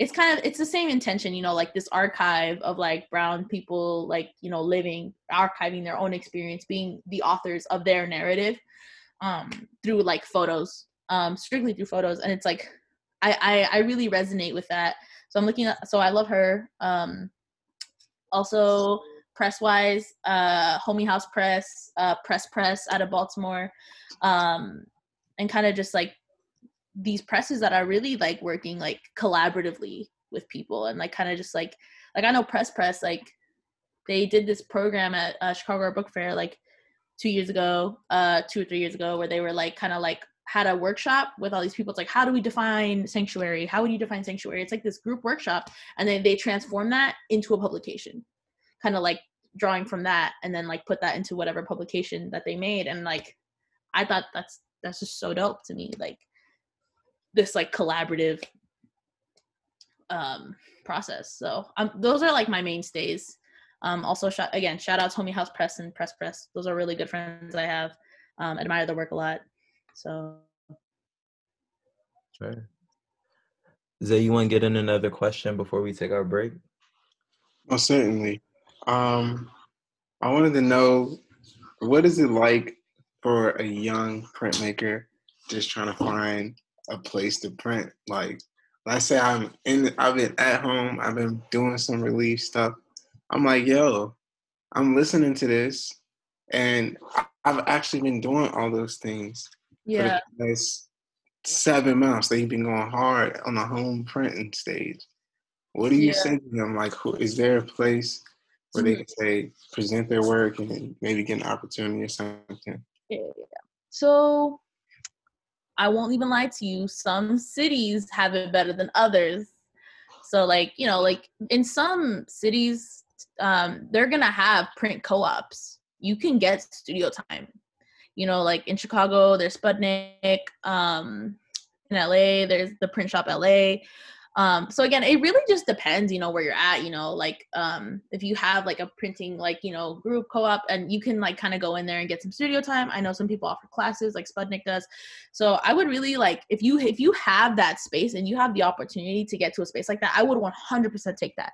[SPEAKER 4] it's kind of it's the same intention you know like this archive of like brown people like you know living archiving their own experience being the authors of their narrative um through like photos um strictly through photos. And it's like i i, I really resonate with that. So i'm looking at so i love her. Um also press wise uh homie house press uh press press out of baltimore um and kind of just like these presses that are really like working like collaboratively with people and like kind of just like like I know Press Press like they did this program at uh, Chicago Book Fair like two years ago, uh, two or three years ago, where they were like kind of like had a workshop with all these people. It's like, how do we define sanctuary? How would you define sanctuary? It's like this group workshop, and then they transform that into a publication, kind of like drawing from that, and then like put that into whatever publication that they made. And like, I thought that's that's just so dope to me. Like, this like collaborative um process so um those are like my mainstays um also sh- again shout out to homie house press and press press those are really good friends i have um admire their work a lot so
[SPEAKER 1] Sure. Zay, you want to get in another question before we take our break?
[SPEAKER 3] Most certainly. Um, I wanted to know what is it like for a young printmaker just trying to find a place to print. Like, let's say I'm in, I've been at home, I've been doing some relief stuff. I'm like, yo, I'm listening to this, and I've actually been doing all those things
[SPEAKER 4] yeah
[SPEAKER 3] for the seven months. They've been going hard on the home printing stage. What do you
[SPEAKER 4] Yeah.
[SPEAKER 3] say to them? Like, who, is there a place where they
[SPEAKER 4] Mhm.
[SPEAKER 3] can say present their work and maybe get an opportunity or something?
[SPEAKER 4] Yeah. So I won't even lie to you. Some cities have it better than others. So like, you know, like in some cities, um, they're gonna have print co-ops. You can get studio time. You know, like in Chicago, there's Spudnik. Um, in LA, there's the Print Shop LA. Um, so again, it really just depends, you know, where you're at, you know, like um if you have like a printing like, you know, group co-op and you can like kind of go in there and get some studio time. I know some people offer classes like Spudnik does. So I would really like if you if you have that space and you have the opportunity to get to a space like that, I would 100% take that.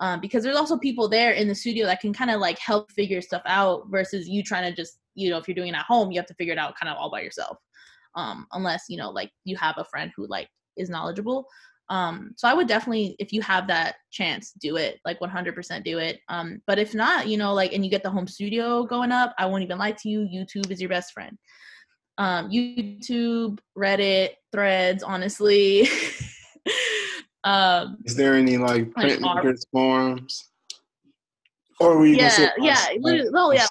[SPEAKER 4] Um, because there's also people there in the studio that can kind of like help figure stuff out versus you trying to just, you know, if you're doing it at home, you have to figure it out kind of all by yourself. Um, unless, you know, like you have a friend who like is knowledgeable. Um, so I would definitely, if you have that chance, do it. Like 100% do it. Um, but if not, you know, like, and you get the home studio going up, I won't even lie to you. YouTube is your best friend. Um, YouTube, Reddit, Threads, honestly. um,
[SPEAKER 3] Is there any like
[SPEAKER 4] our-
[SPEAKER 3] printmakers forums? Or we
[SPEAKER 4] yeah, yeah, literally, oh yeah,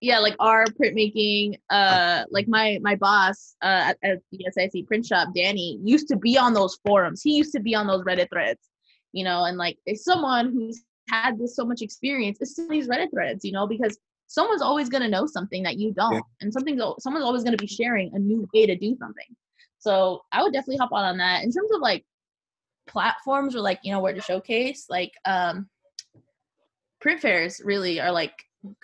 [SPEAKER 4] yeah like our printmaking uh like my my boss uh at, at the SIC print shop Danny used to be on those forums. He used to be on those Reddit threads you know and like it's someone who's had this so much experience it's in these Reddit threads you know because someone's always going to know something that you don't
[SPEAKER 3] Yeah.
[SPEAKER 4] and something's someone's always going to be sharing a new way to do something. So I would definitely hop on on that. In terms of like platforms or like you know where to showcase like um print fairs really are like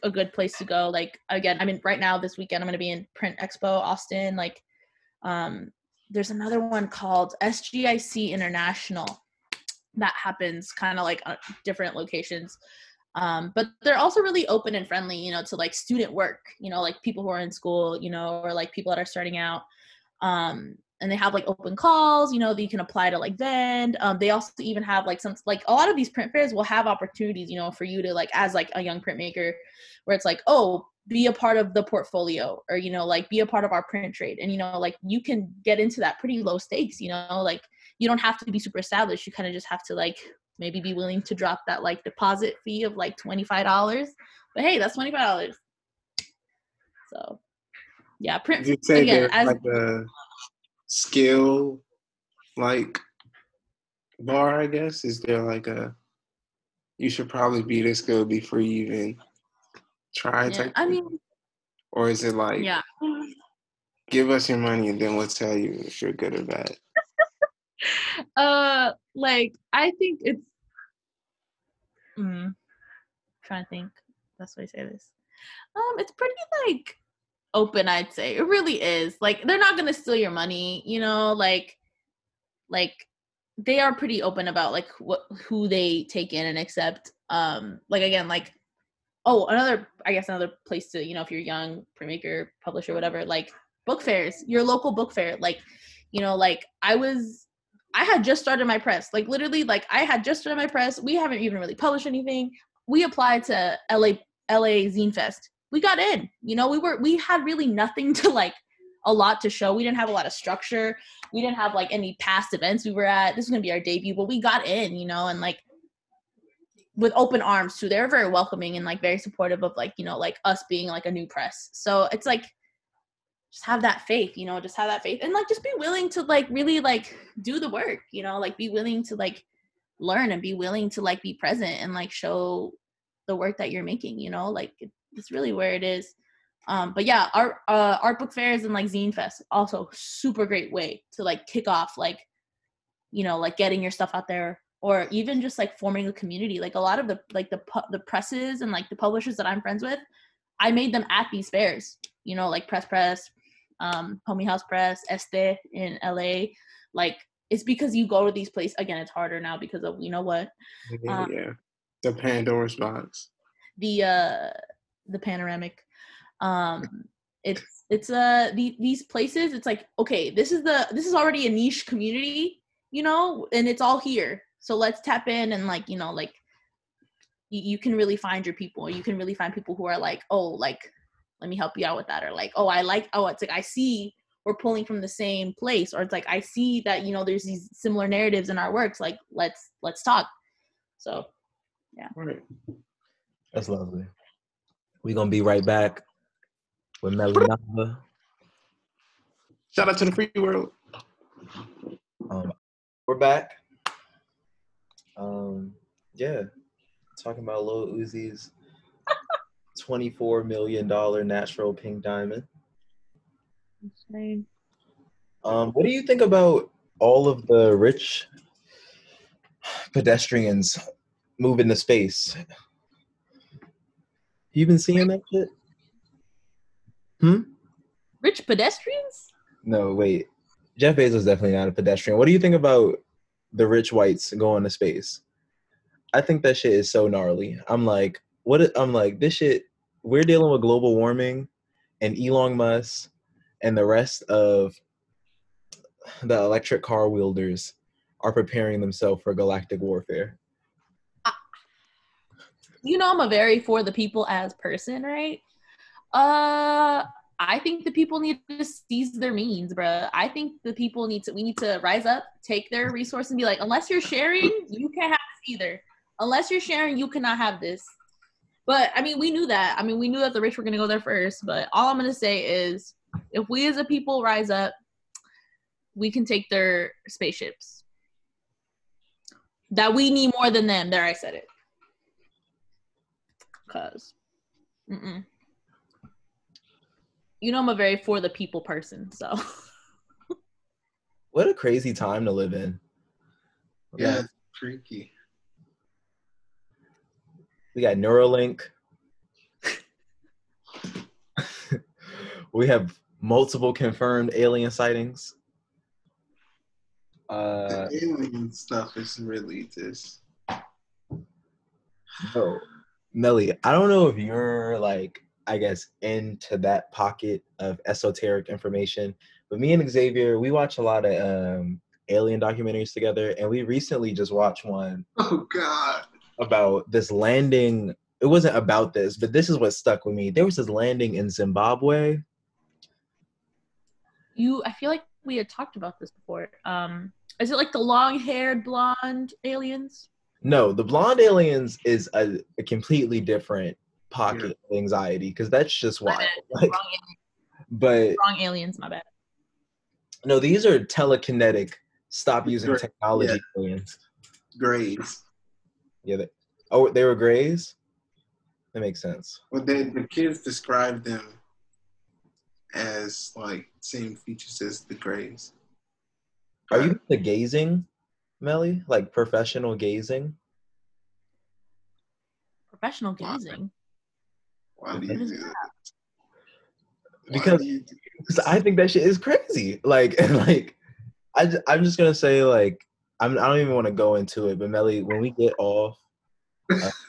[SPEAKER 4] a good place to go. Like again, I mean, right now this weekend I'm gonna be in Print Expo Austin. Like, um, there's another one called SGCI International that happens kind of like at different locations. Um, but they're also really open and friendly, you know, to like student work, you know, like people who are in school, you know, or like people that are starting out. Um, and they have like open calls, you know, that you can apply to like vend. Um, they also even have like some like a lot of these print fairs will have opportunities, you know, for you to like as like a young printmaker, where it's like, oh, be a part of the portfolio, or you know, like be a part of our print trade, and you know, like you can get into that pretty low stakes, you know, like you don't have to be super established. You kind of just have to like maybe be willing to drop that like deposit fee of like twenty five dollars. But hey, that's twenty five dollars. So, yeah, print.
[SPEAKER 3] Did you say
[SPEAKER 4] again, as-
[SPEAKER 3] like a skill like bar? I guess is there like a you should probably be this good before you even try?
[SPEAKER 4] Yeah, I mean,
[SPEAKER 3] or is it like
[SPEAKER 4] yeah.
[SPEAKER 3] give us your money and then we'll tell you if you're good or bad?
[SPEAKER 4] uh like i think it's mm, trying to think That's way I say this um it's pretty like open i'd say. It really is. Like they're not gonna steal your money you know? Like like they are pretty open about like what who they take in and accept. Um like again like oh another i guess another place to you know if you're young printmaker publisher whatever like book fairs your local book fair. Like you know like i was i had just started my press. Like literally like i had just started my press. We haven't even really published anything. We applied to la la zine fest we got in you know we were we had really nothing to like a lot to show. We didn't have a lot of structure. We didn't have like any past events we were at. This was gonna be our debut but we got in you know and like with open arms too. They're very welcoming and like very supportive of like you know like us being like a new press. So it's like just have that faith you know just have that faith. And like just be willing to like really like do the work you know like be willing to like learn and be willing to like be present and like show the work that you're making you know like it's really where it is. Um but yeah art uh art book fairs and like zine fest also super great way to like kick off like you know like getting your stuff out there or even just like forming a community. Like a lot of the like the pu- the presses and like the publishers that i'm friends with i made them at these fairs you know like press press um homie house press este in la like it's because you go to these places again it's harder now because of you know what? Um,
[SPEAKER 3] yeah, the Pandora's box.
[SPEAKER 4] the uh the panoramic um it's it's uh the, these places it's like okay this is the this is already a niche community you know and it's all here so let's tap in and like you know like you, you can really find your people you can really find people who are like oh like let me help you out with that or like oh i like oh it's like i see we're pulling from the same place or it's like i see that you know there's these similar narratives in our works like let's let's talk so yeah
[SPEAKER 3] Right.
[SPEAKER 1] That's lovely. We're gonna be right back with Melly
[SPEAKER 3] Shout out to the free world.
[SPEAKER 1] Um, we're back. Um, yeah, talking about Lil Uzi's twenty-four million dollar natural pink diamond. Um, what do you think about all of the rich pedestrians moving to space? You been seeing that shit? Hmm.
[SPEAKER 4] Rich pedestrians
[SPEAKER 1] No, wait. Jeff Bezos definitely not a pedestrian. What do you think about the rich whites going to space? I think that shit is so gnarly. I'm like, what? I'm like, this shit. We're dealing with global warming, and Elon Musk and the rest of the electric car wielders are preparing themselves for galactic warfare.
[SPEAKER 4] You know I'm a very for the people as person, right? Uh I think the people need to seize their means, bruh. I think the people need to we need to rise up, take their resource and be like, unless you're sharing, you can't have either. Unless you're sharing, you cannot have this. But I mean, we knew that. I mean, we knew that the rich were gonna go there first. But all I'm gonna say is if we as a people rise up, we can take their spaceships. That we need more than them. There I said it. Cause, mm-mm. you know, I'm a very for the people person. So,
[SPEAKER 1] What a crazy time to live in.
[SPEAKER 3] Yeah, it's freaky.
[SPEAKER 1] we got Neuralink. we have multiple confirmed alien sightings. Uh,
[SPEAKER 3] the alien stuff is really just.
[SPEAKER 1] no, Melly, I don't know if you're like, I guess, into that pocket of esoteric information, but me and Xavier, we watch a lot of um, alien documentaries together, and we recently just watched one
[SPEAKER 3] Oh God.
[SPEAKER 1] about this landing. It wasn't about this, but this is what stuck with me. There was this landing in Zimbabwe.
[SPEAKER 4] you, I feel like we had talked about this before. Um, is it like the long-haired blonde aliens?
[SPEAKER 1] No, the blonde aliens is a, a completely different pocket of anxiety because that's just
[SPEAKER 4] My
[SPEAKER 1] wild. Like,
[SPEAKER 4] wrong,
[SPEAKER 1] but
[SPEAKER 4] wrong aliens. My bad.
[SPEAKER 1] no, these are telekinetic. Stop using
[SPEAKER 3] Right,
[SPEAKER 1] technology
[SPEAKER 3] yeah.
[SPEAKER 1] aliens.
[SPEAKER 3] Grays.
[SPEAKER 1] Yeah. They, oh, they were grays. That makes sense.
[SPEAKER 3] But they, the kids described them as like same features as the Grays.
[SPEAKER 1] Are you the gazing, Melly? Like professional gazing?
[SPEAKER 4] Professional gazing.
[SPEAKER 3] Why do you do that?
[SPEAKER 1] Because-
[SPEAKER 3] do you do
[SPEAKER 1] Because I think that shit is crazy. Like, like, I, I'm just gonna say like, I'm I don't even want to go into it, but Melly, when we get off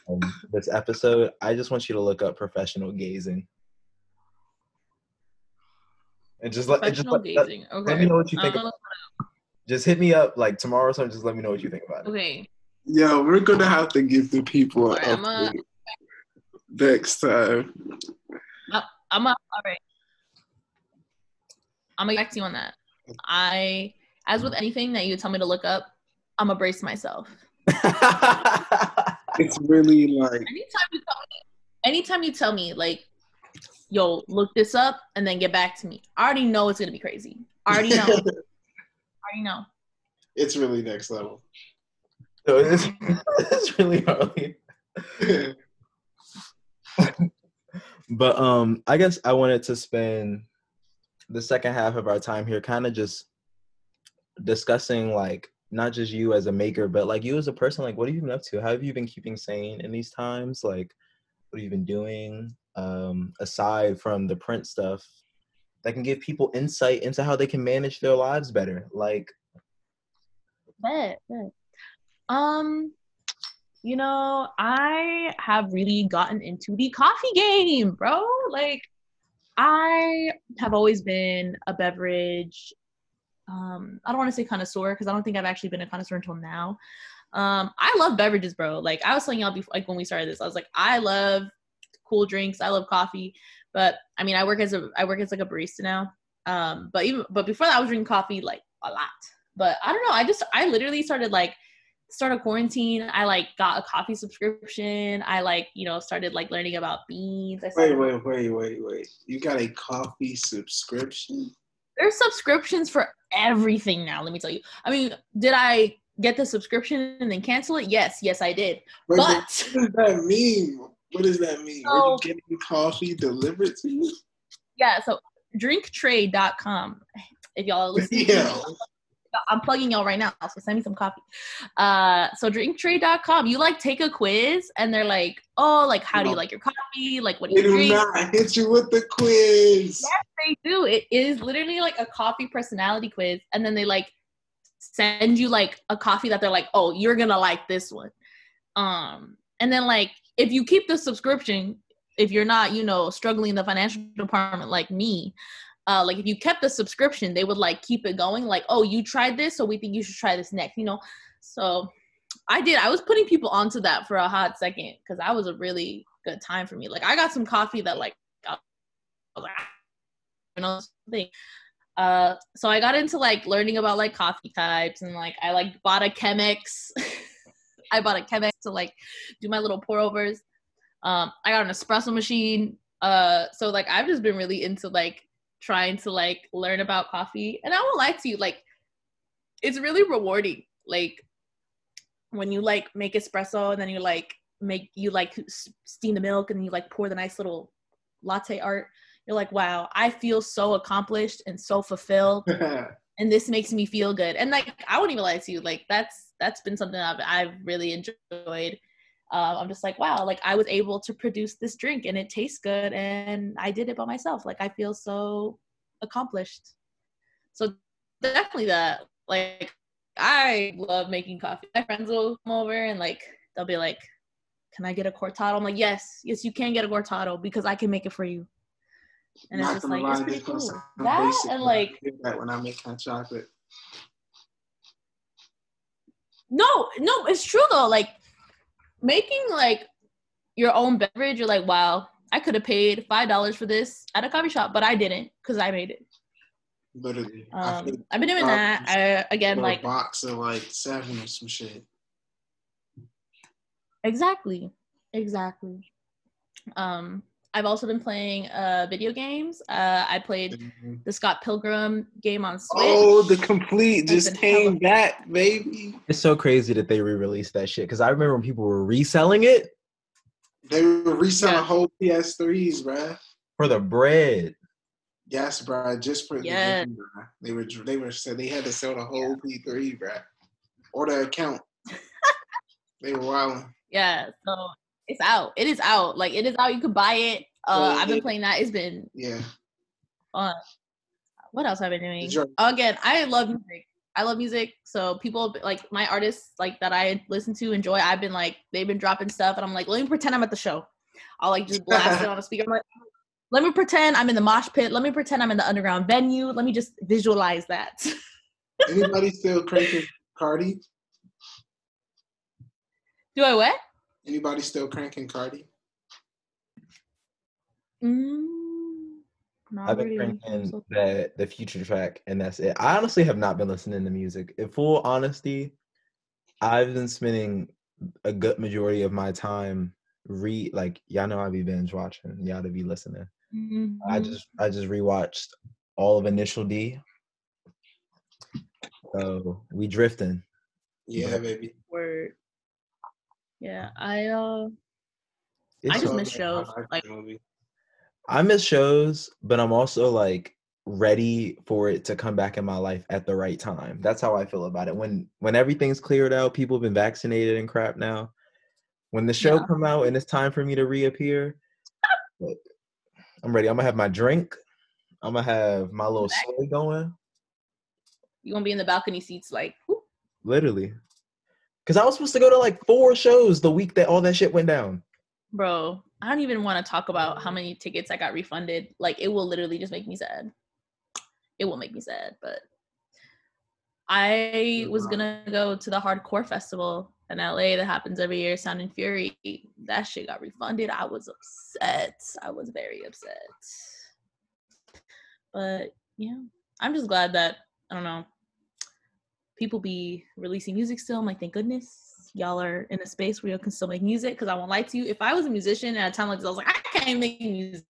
[SPEAKER 1] um, this episode, I just want you to look up professional gazing. And just let, and just
[SPEAKER 4] Professional
[SPEAKER 1] let, let-
[SPEAKER 4] Okay.
[SPEAKER 1] let me know what you think.
[SPEAKER 4] Uh,
[SPEAKER 1] just hit me up like tomorrow or something. Just let me know what you think about it.
[SPEAKER 4] okay.
[SPEAKER 3] Yo, we're gonna have to give the people an
[SPEAKER 4] Alright, a-
[SPEAKER 3] update next time.
[SPEAKER 4] Uh, I'm a, all right. I'm gonna get back to you on that. I, as with anything that you tell me to look up, I'm gonna brace myself.
[SPEAKER 3] It's really like
[SPEAKER 4] Anytime you tell me, anytime you tell me like, yo, look this up and then get back to me. I already know it's gonna be crazy. I already know. I already know.
[SPEAKER 3] it's really next level.
[SPEAKER 1] so it's, it's really early. But um, I guess I wanted to spend the second half of our time here kind of just discussing like not just you as a maker, but like you as a person. Like, what have you been up to? How have you been keeping sane in these times? Like, what have you been doing um, aside from the print stuff that can give people insight into how they can manage their lives better? Like,
[SPEAKER 4] Bet, bet. Um, you know, I have really gotten into the coffee game, bro. Like, I have always been a beverage. Um, I don't want to say connoisseur because I don't think I've actually been a connoisseur until now. Um, I love beverages, bro. Like I was telling y'all before, like when we started this, I was like, I love cool drinks. I love coffee, but I mean, I work as a I work as like a barista now. Um, but even but before that, I was drinking coffee like a lot but I don't know. I just I literally started like started quarantine. I like got a coffee subscription. I like you know started like learning about beans. I
[SPEAKER 3] Wait, wait, wait, wait, wait. You got a coffee subscription?
[SPEAKER 4] There's subscriptions for everything now. Let me tell you. I mean, did I get the subscription and then cancel it? Yes, yes, I did.
[SPEAKER 3] Wait,
[SPEAKER 4] But
[SPEAKER 3] what does that mean? What does that mean? Are you getting coffee delivered to you?
[SPEAKER 4] yeah, so drinktrade.com. If y'all are listening,
[SPEAKER 3] Yeah.
[SPEAKER 4] I'm plugging y'all right now, so send me some coffee. Uh, so drinktrade.com, you like take a quiz and they're like, oh, like how do you like your coffee? Like what do
[SPEAKER 3] They
[SPEAKER 4] you
[SPEAKER 3] do
[SPEAKER 4] drink?
[SPEAKER 3] not hit you with the quiz.
[SPEAKER 4] Yes, they do. It is literally like a coffee personality quiz, and then they like send you like a coffee that they're like, oh, you're gonna like this one. Um, and then like if you keep the subscription, if you're not, you know, struggling in the financial department like me, uh, like if you kept the subscription, they would like keep it going. Like, oh, you tried this, so we think you should try this next. You know, so I did. I was putting people onto that for a hot second because that was a really good time for me. Like I got some coffee that like I was you know. Uh, so I got into like learning about like coffee types and like I like bought a Chemex. I bought a Chemex to like do my little pour overs. Um, I got an espresso machine. Uh, so like I've just been really into like trying to like learn about coffee. And I won't lie to you, like it's really rewarding. Like when you like make espresso and then you like make you like steam the milk and you like pour the nice little latte art. You're like, wow, I feel so accomplished and so fulfilled and this makes me feel good and like i won't even lie to you like that's that's been something i've, I've really enjoyed. Uh, i'm just like wow like i was able to produce this drink and it tastes good and i did it by myself. Like i feel so accomplished. So definitely that like i love making coffee. My friends will come over and like they'll be like can i get a cortado? I'm like yes yes you can get a cortado because i can make it for you. And it's
[SPEAKER 3] Not
[SPEAKER 4] just
[SPEAKER 3] gonna
[SPEAKER 4] like it's
[SPEAKER 3] lie,
[SPEAKER 4] pretty cool. that and like
[SPEAKER 3] that when I make hot chocolate.
[SPEAKER 4] No, no, it's true though. Like making like your own beverage, you're like, wow, I could have paid five dollars for this at a coffee shop, but I didn't because I made it.
[SPEAKER 3] Literally.
[SPEAKER 4] Um, I've been doing that. I, again, like
[SPEAKER 3] a box of like seven or some shit.
[SPEAKER 4] exactly, exactly. Um, I've also been playing uh video games. Uh I played the Scott Pilgrim game on Switch.
[SPEAKER 3] Oh, the complete just came back, baby.
[SPEAKER 1] It's so crazy that they re-released that shit because I remember when people were reselling it
[SPEAKER 3] They were reselling
[SPEAKER 4] Yeah.
[SPEAKER 3] whole PS3s, bruh.
[SPEAKER 1] for the bread.
[SPEAKER 3] Yes, bruh. Just for
[SPEAKER 4] Yeah.
[SPEAKER 3] the game, bruh. They were they were said they had to sell the whole P3, bruh. Or the account. they were wilding.
[SPEAKER 4] Yeah, so it's out. It is out. Like it is out. You can buy it. Uh I've been playing that. It's been
[SPEAKER 3] Yeah.
[SPEAKER 4] fun. What else have I been doing? Again, I love music. I love music. So people like my artists like that I listen to enjoy. I've been like they've been dropping stuff, and I'm like, let me pretend I'm at the show. I'll like just blast it on a speaker. I'm like, let me pretend I'm in the mosh pit. Let me pretend I'm in the underground venue. Let me just visualize that.
[SPEAKER 3] Anybody still cranking Cardi?
[SPEAKER 4] Do I what?
[SPEAKER 3] Anybody still cranking Cardi?
[SPEAKER 4] Mm, not
[SPEAKER 1] I've been
[SPEAKER 4] really.
[SPEAKER 1] drinking
[SPEAKER 4] So-
[SPEAKER 1] the the future track, and that's it. I honestly have not been listening to music. In full honesty, I've been spending a good majority of my time re like y'all know I be binge watching. Y'all to be listening. I
[SPEAKER 4] Mhm.
[SPEAKER 1] just I just rewatched all of Initial D. So we drifting.
[SPEAKER 3] Yeah,
[SPEAKER 1] But-
[SPEAKER 3] baby.
[SPEAKER 4] word. Yeah, I uh
[SPEAKER 1] It's
[SPEAKER 4] I just miss shows,
[SPEAKER 3] I like
[SPEAKER 4] like-
[SPEAKER 3] the movie.
[SPEAKER 1] I miss shows, but I'm also like ready for it to come back in my life at the right time. That's how I feel about it. When when everything's cleared out, people have been vaccinated and crap now. When the show
[SPEAKER 4] Yeah.
[SPEAKER 1] come out and it's time for me to reappear, look, I'm ready. I'm gonna have my drink. I'm gonna have my little
[SPEAKER 4] Back.
[SPEAKER 1] soy going.
[SPEAKER 4] you gonna be in the balcony seats like whoop.
[SPEAKER 1] Literally. Cause I was supposed to go to like four shows the week that all that shit went down.
[SPEAKER 4] bro. I don't even want to talk about how many tickets I got refunded. Like it will literally just make me sad. It will make me sad, but I was gonna go to the hardcore festival in LA that happens every year, Sound and Fury. That shit got refunded. I was upset. I was very upset. But yeah, I'm just glad that I don't know. People be releasing music still. I'm like, thank goodness y'all are in a space where you can still make music. Because I won't lie to you, if I was a musician at a time like this, I was like, I can't make music.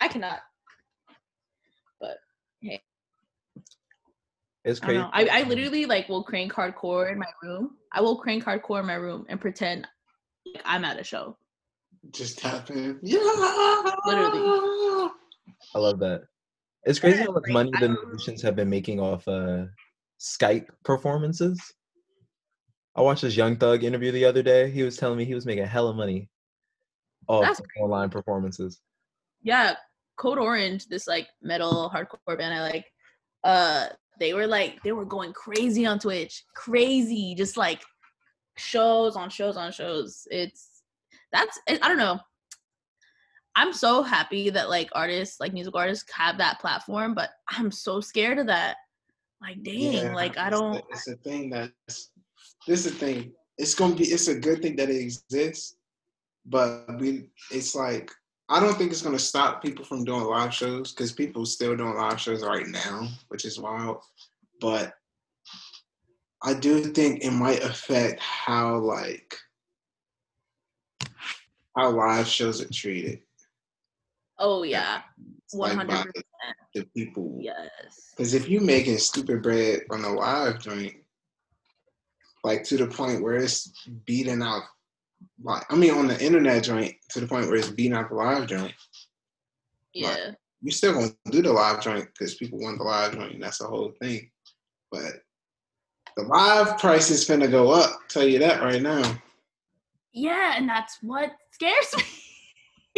[SPEAKER 4] I cannot. But hey, It's
[SPEAKER 1] crazy.
[SPEAKER 4] know. I, I literally like will crank hardcore in my room. I will crank hardcore in my room and pretend like I'm at a show.
[SPEAKER 3] Just tap in. Yeah.
[SPEAKER 4] Literally.
[SPEAKER 1] I love that. It's crazy
[SPEAKER 4] Yeah,
[SPEAKER 1] how much money the musicians have been making off uh Skype performances. I watched this Young Thug interview the other day. He was telling me he was making hella money off
[SPEAKER 4] That's
[SPEAKER 1] online performances.
[SPEAKER 4] Yeah, Code Orange, this like metal hardcore band I like, uh, they were like they were going crazy on Twitch, crazy, just like shows on shows on shows. It's that's it, I don't know. I'm so happy that like artists, like music artists, have that platform, but I'm so scared of that. Like, dang,
[SPEAKER 3] Yeah,
[SPEAKER 4] like I don't.
[SPEAKER 3] It's a thing that's. This is the thing. It's gonna be. It's a good thing that it exists, but we. It's like I don't think it's gonna stop people from doing live shows because people still doing live shows right now, which is wild. But I do think it might affect how like how live shows are treated.
[SPEAKER 4] Oh yeah,
[SPEAKER 3] It's
[SPEAKER 4] one
[SPEAKER 3] like
[SPEAKER 4] hundred percent.
[SPEAKER 3] the people
[SPEAKER 4] Yes.
[SPEAKER 3] Because if you making stupid bread on a live joint, like to the point where it's beating out, like I mean, on the internet joint to the point where it's beating out the live joint,
[SPEAKER 4] Yeah.
[SPEAKER 3] you still gonna do the live joint because people want the live joint, and that's the whole thing. But the live price is gonna go up. Tell you that right now.
[SPEAKER 4] Yeah, and that's what scares me.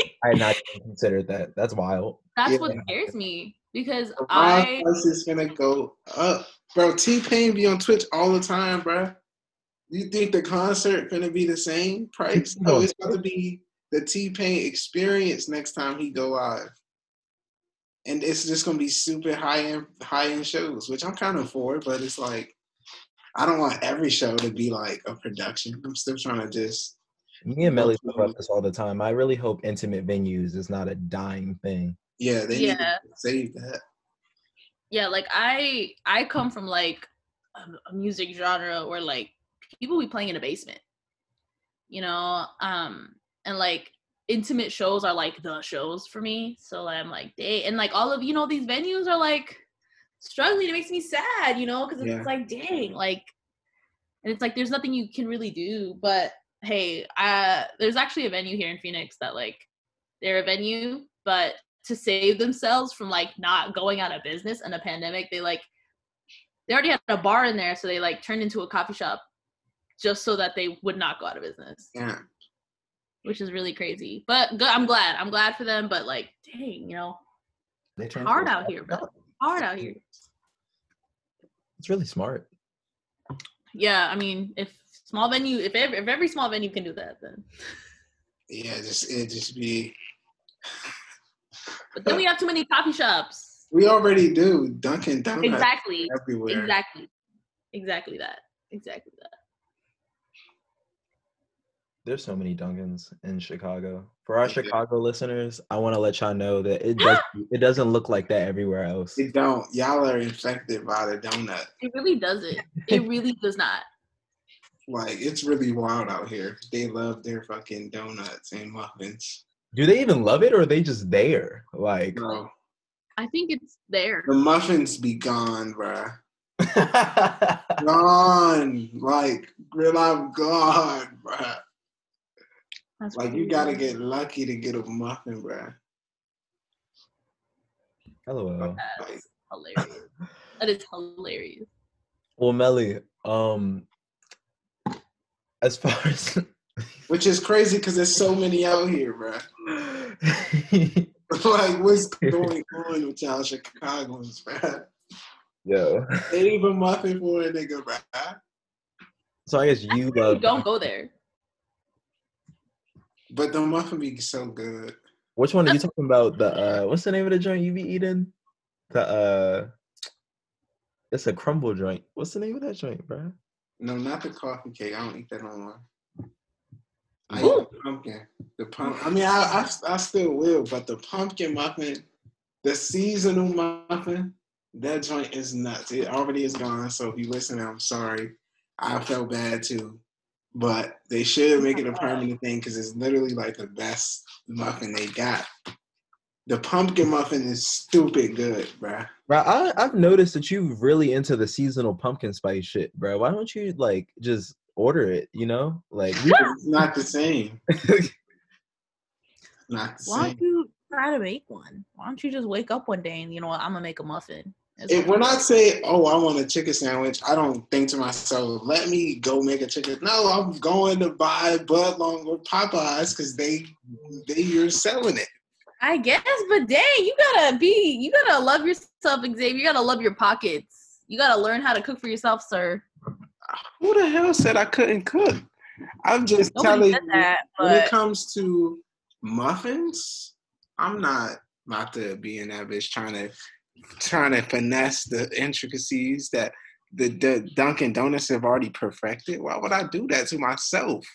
[SPEAKER 1] I had not even considered that. That's wild.
[SPEAKER 4] That's
[SPEAKER 3] Yeah.
[SPEAKER 4] what scares me because
[SPEAKER 3] The live
[SPEAKER 4] I
[SPEAKER 3] price is finna go up, bro. T Pain be on Twitch all the time, bro. You think the concert gonna be the same price?
[SPEAKER 1] No.
[SPEAKER 3] Oh, no, it's going to be the T Pain experience next time he go live, and it's just gonna be super high end high end shows, which I'm kind of for. But it's like I don't want every show to be like a production. I'm still trying to just
[SPEAKER 1] Me and Melly talk about this all the time. I really hope intimate venues is not a dying thing.
[SPEAKER 3] yeah, they need
[SPEAKER 4] Yeah.
[SPEAKER 3] to save that.
[SPEAKER 4] yeah, like I I come from like a, a music genre where like people be playing in a basement. You know, um and like intimate shows are like the shows for me. So I'm like, they and like all of you know these venues are like struggling. It makes me sad, you know, because it's
[SPEAKER 3] Yeah.
[SPEAKER 4] like, dang, like, and it's like there's nothing you can really do. But hey, uh, there's actually a venue here in Phoenix that like they're a venue, but to save themselves from like not going out of business in a pandemic, they like they already had a bar in there, so they like turned into a coffee shop just so that they would not go out of business
[SPEAKER 3] Yeah.
[SPEAKER 4] which is really crazy. But good, I'm glad. I'm glad for them. But like, dang, you know,
[SPEAKER 1] They turned
[SPEAKER 4] hard out here, bro. Hard out here.
[SPEAKER 1] It's really smart.
[SPEAKER 4] Yeah, I mean, if small venue, if every, if every small venue can do that, then.
[SPEAKER 3] Yeah, just it just be.
[SPEAKER 4] But then we have too many coffee shops.
[SPEAKER 3] We already do Dunkin' Donuts
[SPEAKER 4] Exactly.
[SPEAKER 3] everywhere.
[SPEAKER 4] Exactly. Exactly that. Exactly that.
[SPEAKER 1] There's so many Dunkins in Chicago. For our Chicago listeners, I want to let y'all know that it does it doesn't look like that everywhere else.
[SPEAKER 3] It don't. Y'all are infected by the donut.
[SPEAKER 4] It really doesn't. It really does not.
[SPEAKER 3] Like it's really wild out here. They love their fucking donuts and muffins.
[SPEAKER 1] Do they even love it or are they just there? Like
[SPEAKER 3] Bro,
[SPEAKER 4] I think it's there.
[SPEAKER 3] the muffins be gone, bruh. Gone. Like, real I'm gone, bruh.
[SPEAKER 4] That's
[SPEAKER 3] Like you gotta get lucky to get a muffin, bruh.
[SPEAKER 1] Hello.
[SPEAKER 4] That's hilarious. That is hilarious.
[SPEAKER 1] Well, Melly, um as far as
[SPEAKER 3] Which is crazy because there's so many out here, bro. like, what's going on with y'all Chicagoans, bruh?
[SPEAKER 1] Yo.
[SPEAKER 3] They even muffin for a nigga, bruh.
[SPEAKER 1] So I guess you
[SPEAKER 4] You
[SPEAKER 1] love
[SPEAKER 4] don't go there.
[SPEAKER 3] But the muffin be so good.
[SPEAKER 1] which one are you talking about? The uh what's the name of the joint you be eating? The uh it's a crumble joint. What's the name of that joint, bro?
[SPEAKER 3] No, not the coffee cake. I don't eat that no more. I
[SPEAKER 4] Ooh.
[SPEAKER 3] eat the pumpkin. The pump. I mean, I, I I still will, but the pumpkin muffin, the seasonal muffin, that joint is nuts. It already is gone. So if you listen, I'm sorry. I felt bad too, but they should make it a permanent thing because it's literally like the best muffin they got. The pumpkin muffin is stupid good, bruh.
[SPEAKER 1] Bro, I, I've noticed that you really into the seasonal pumpkin spice shit, bro. Why don't you like just order it? You know, like
[SPEAKER 3] It's not the same. Not the
[SPEAKER 4] Why
[SPEAKER 3] same.
[SPEAKER 4] don't you try to make one? Why don't you just wake up one day and you know what? I'm gonna make a muffin. It's
[SPEAKER 3] If,
[SPEAKER 4] fine.
[SPEAKER 3] when I say, "Oh, I want a chicken sandwich," I don't think to myself, "Let me go make a chicken." No, I'm going to buy Budlong or Popeyes because they they you're selling it.
[SPEAKER 4] I guess, but dang, you gotta be, you gotta love yourself, Xavier. You gotta love your pockets. You gotta learn how to cook for yourself, sir.
[SPEAKER 3] Who the hell said I couldn't cook? I'm just
[SPEAKER 4] Nobody
[SPEAKER 3] telling
[SPEAKER 4] said
[SPEAKER 3] you.
[SPEAKER 4] that,
[SPEAKER 3] when it comes to muffins, I'm not about to be in that bitch trying to trying to finesse the intricacies that the, the Dunkin' Donuts have already perfected. Why would I do that to myself?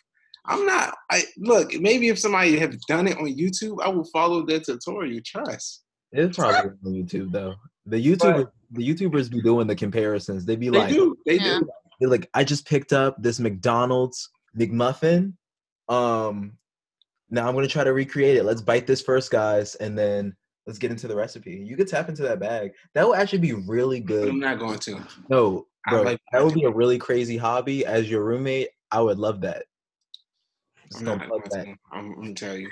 [SPEAKER 3] I'm not. I look. Maybe if somebody have done it on YouTube, I will follow their tutorial. Trust.
[SPEAKER 1] it's probably on YouTube though. The YouTubers, the YouTubers be doing the comparisons. They be
[SPEAKER 3] They
[SPEAKER 1] like,
[SPEAKER 3] do. They
[SPEAKER 4] Yeah.
[SPEAKER 3] do.
[SPEAKER 1] they're like, I just picked up this McDonald's McMuffin. Um, now I'm gonna try to recreate it. Let's bite this first, guys, and then let's get into the recipe. You could tap into that bag. That would actually be really
[SPEAKER 3] But
[SPEAKER 1] good.
[SPEAKER 3] I'm not going to.
[SPEAKER 1] No, bro,
[SPEAKER 3] like
[SPEAKER 1] that would be a really crazy hobby as your roommate. I would love that. Just
[SPEAKER 3] I'm
[SPEAKER 1] gonna
[SPEAKER 3] not
[SPEAKER 1] plug that.
[SPEAKER 3] I'm, I'm gonna tell you.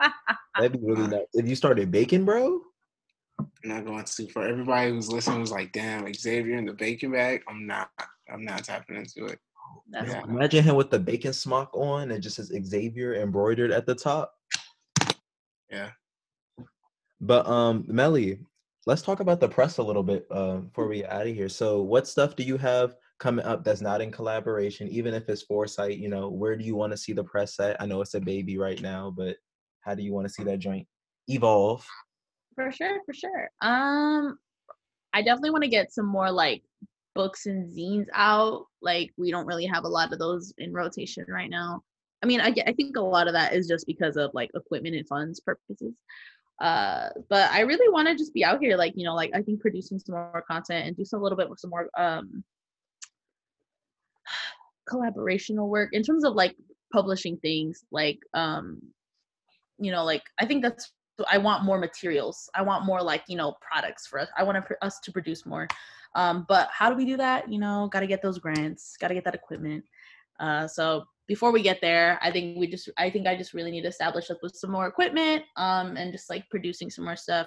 [SPEAKER 1] That'd be really nice. If you started baking, bro,
[SPEAKER 3] I'm not going to. For everybody who's listening, was like, "Damn, Xavier in the bacon bag." I'm not. I'm not tapping into it.
[SPEAKER 4] that's
[SPEAKER 3] Yeah.
[SPEAKER 1] imagine him with the bacon smock on and just says Xavier embroidered at the top.
[SPEAKER 3] Yeah.
[SPEAKER 1] But um, Melly, let's talk about the press a little bit uh, before we get out of here. So, what stuff do you have coming up that's not in collaboration, even if it's foresight? You know, where do you want to see the press at? I know it's a baby right now, but how do you want to see that joint evolve?
[SPEAKER 4] for sure, for sure. Um, I definitely want to get some more like books and zines out. Like we don't really have a lot of those in rotation right now. I mean, I, I think a lot of that is just because of like equipment and funds purposes. Uh, but I really want to just be out here, like you know, like I think producing some more content and do some a little bit with some more um collaborational work in terms of like publishing things like um you know like i think that's i want more materials. I want more like you know products for us. I want us to produce more. Um, but how do we do that? You know got to get those grants got to get that equipment. Uh, so before we get there i think we just i think i just really need to establish us with some more equipment um, and just like producing some more stuff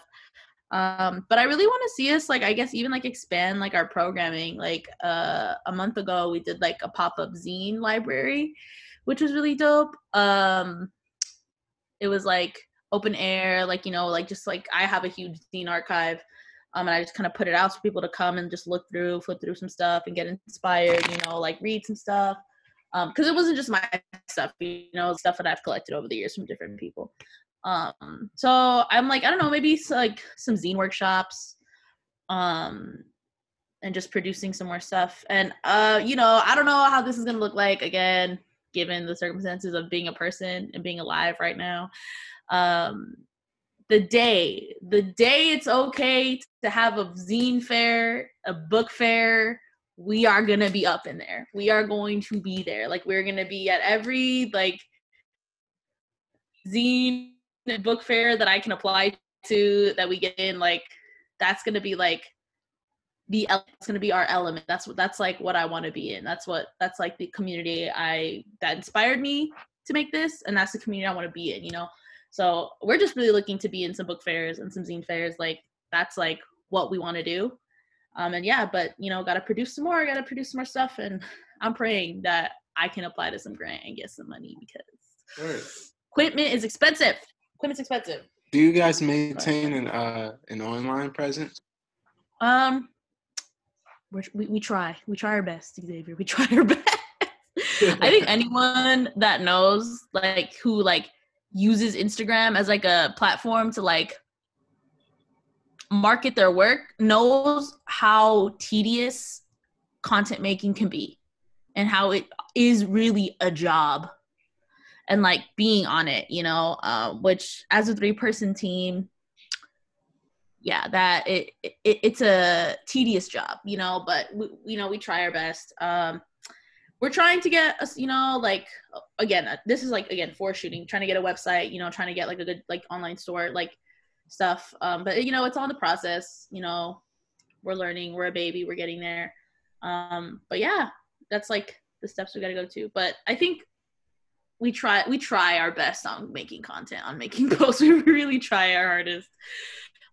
[SPEAKER 4] um, but i really want to see us like i guess even like expand like our programming like uh, a month ago we did like a pop-up zine library which was really dope. Um, it was like open air like you know like just like i have a huge zine archive um, and i just kind of put it out for people to come and just look through flip through some stuff and get inspired you know like read some stuff. Because um, it wasn't just my stuff you know stuff that i've collected over the years from different people um, so i'm like i don't know maybe like some zine workshops um, and just producing some more stuff. And uh, you know i don't know how this is gonna look like again given the circumstances of being a person and being alive right now. Um, the day the day it's okay to have a zine fair a book fair we are gonna be up in there. We are going to be there. Like we're gonna be at every like zine book fair that i can apply to that we get in like that's gonna be like the it's going to be our element. That's what that's like what i want to be in. That's what that's like the community i that inspired me to make this and that's the community i want to be in you know? So we're just really looking to be in some book fairs and some zine fairs like that's like what we want to do. Um and yeah but you know got to produce some more got to produce some more stuff and i'm praying that i can apply to some grant and get some money because equipment is expensive equipment's expensive
[SPEAKER 3] do you guys maintain an uh an online presence
[SPEAKER 4] um we we try. We try our best, Xavier. We try our best. I think anyone that knows, like, who like uses Instagram as like a platform to like market their work knows how tedious content making can be and how it is really a job and like being on it you know uh, which as a three person team yeah that it, it it's a tedious job you know but we, you know we try our best. Um we're trying to get us you know like again uh, this is like again for shooting trying to get a website you know trying to get like a good like online store like stuff. Um but you know it's on the process you know. We're learning we're a baby we're getting there. Um but yeah that's like the steps we got to go to. But i think we try we try our best on making content on making posts we really try our hardest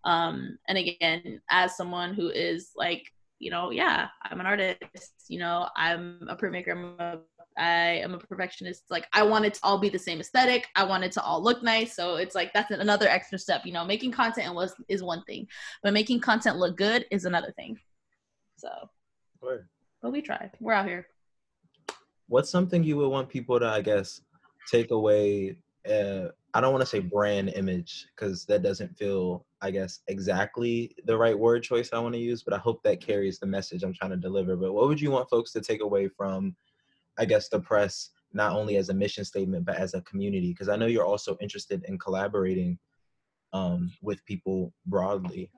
[SPEAKER 4] um and again as someone who is like you know yeah i'm an artist you know i'm a printmaker i'm a I am a perfectionist. Like I want it to all be the same aesthetic. I want it to all look nice. So it's like that's another extra step. You know, making content and was is one thing, but making content look good is another thing. So, right. but we try. We're out here.
[SPEAKER 1] What's something you would want people to, I guess, take away uh, I don't want to say brand image because that doesn't feel, I guess, exactly the right word choice I want to use, but I hope that carries the message I'm trying to deliver. But what would you want folks to take away from, I guess, the press, not only as a mission statement, but as a community? Because I know you're also interested in collaborating um, with people broadly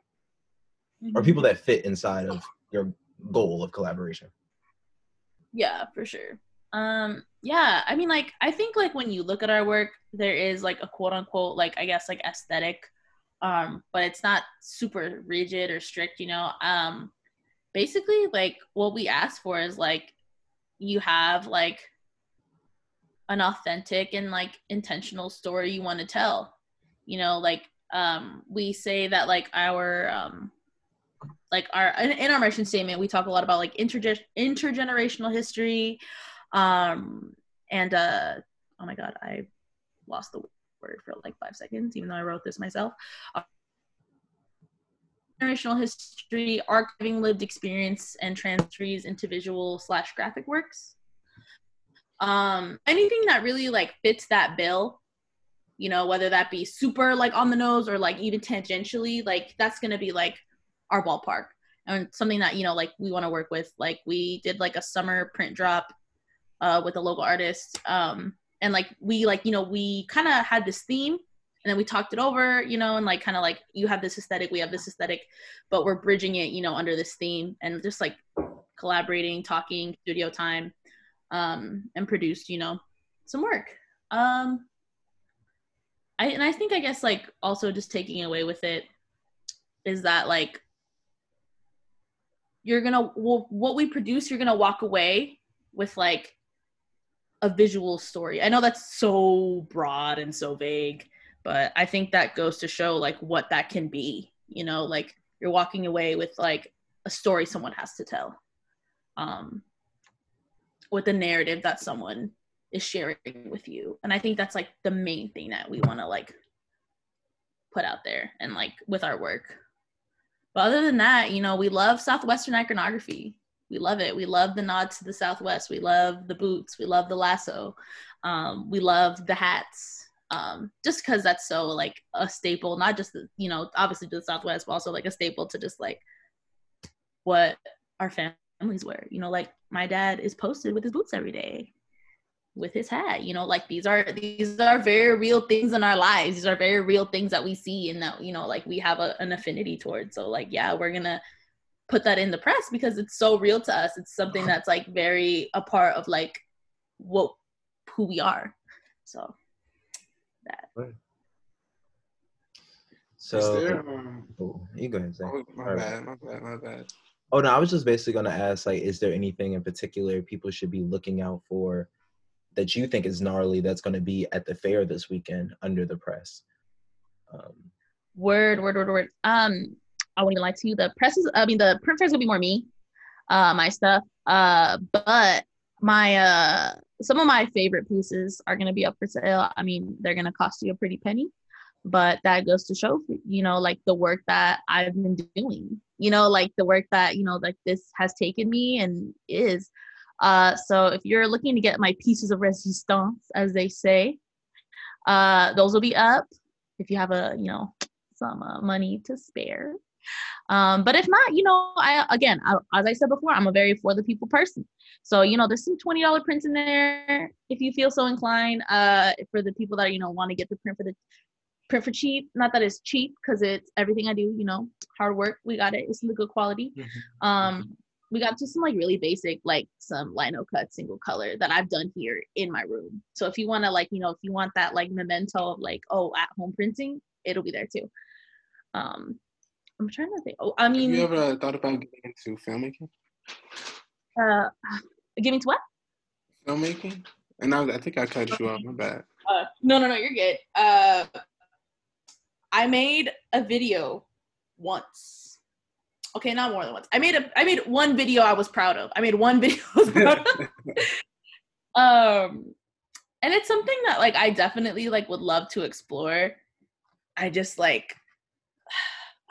[SPEAKER 1] mm-hmm. or people that fit inside of your goal of collaboration.
[SPEAKER 4] Yeah, for sure. Um, yeah, I mean, like, I think like when you look at our work, there is like a quote unquote, like, I guess, like aesthetic, um, but it's not super rigid or strict, you know. Um, basically, like, what we ask for is like, you have like an authentic and like intentional story you want to tell, you know, like, um, we say that like our, um, like our in our mission statement we talk a lot about like interge- intergenerational history um, and uh, oh my god, I lost the word for like five seconds, even though I wrote this myself. Generational history, archiving lived experience, and transfers into visual slash graphic works. Um, anything that really like fits that bill, you know, whether that be super like on the nose or like even tangentially, like that's gonna be like our ballpark and something that you know like we want to work with. Like we did like a summer print drop uh, with a local artist. Um, and like we like you know we kind of had this theme and then we talked it over you know and like kind of like you have this aesthetic we have this aesthetic but we're bridging it you know under this theme and just like collaborating talking studio time um and produced you know some work um I and I think I guess like also just taking away with it is that like you're gonna well, what we produce you're gonna walk away with like a visual story. I know that's so broad and so vague, but I think that goes to show like what that can be. You know, like you're walking away with like a story someone has to tell, um, with a narrative that someone is sharing with you, and I think that's like the main thing that we want to like put out there and like with our work. But other than that, you know, we love Southwestern iconography we love it. We love the nod to the Southwest. We love the boots. We love the lasso. Um, we love the hats. Um, just because that's so like a staple, not just the, you know, obviously to the Southwest, but also like a staple to just like what our families wear. You know, like my dad is posted with his boots every day, with his hat. You know, like these are these are very real things in our lives. These are very real things that we see and that you know, like we have a, an affinity towards. So like, yeah, we're gonna put that in the press because it's so real to us. It's something that's like very a part of like what who we are. So that.
[SPEAKER 1] So
[SPEAKER 3] there, um,
[SPEAKER 1] oh, you go ahead. Zach.
[SPEAKER 3] oh, my
[SPEAKER 1] All right.
[SPEAKER 3] bad, my bad, my bad.
[SPEAKER 1] Oh no, I was just basically gonna ask like, is there anything in particular people should be looking out for that you think is gnarly that's gonna be at the fair this weekend under the press? Um,
[SPEAKER 4] Word, word, word, word. Um, I even lie to you. The presses, I mean, the print fair is gonna be more me, uh, my stuff. Uh, but my uh, some of my favorite pieces are gonna be up for sale. I mean, they're gonna cost you a pretty penny, but that goes to show, you know, like the work that I've been doing. You know, like the work that you know, like this has taken me and is. Uh, so if you're looking to get my pieces of resistance, as they say, uh, those will be up. If you have a, you know, some uh, money to spare. Um, but if not, you know, I again, I, as I said before, I'm a very for the people person. So you know, there's some twenty dollar prints in there if you feel so inclined. Uh, for the people that you know want to get the print for the print for cheap. Not that it's cheap because it's everything I do. You know, hard work. We got it. It's the good quality. Um, we got just some like really basic, like some lino cut single color that I've done here in my room. So if you want to like, you know, if you want that like memento of like, oh, at home printing, it'll be there too. Um, I'm trying to think. Oh, I
[SPEAKER 3] Have
[SPEAKER 4] mean,
[SPEAKER 3] you ever thought about getting into filmmaking?
[SPEAKER 4] uh, give me to what?
[SPEAKER 3] Filmmaking? And I, I think I cut you off. My bad.
[SPEAKER 4] Uh, no, no, no, you're good. Uh, I made a video once. Okay, not more than once. I made a I made one video I was proud of. I made one video I was proud of. um and it's something that like I definitely like would love to explore. I just like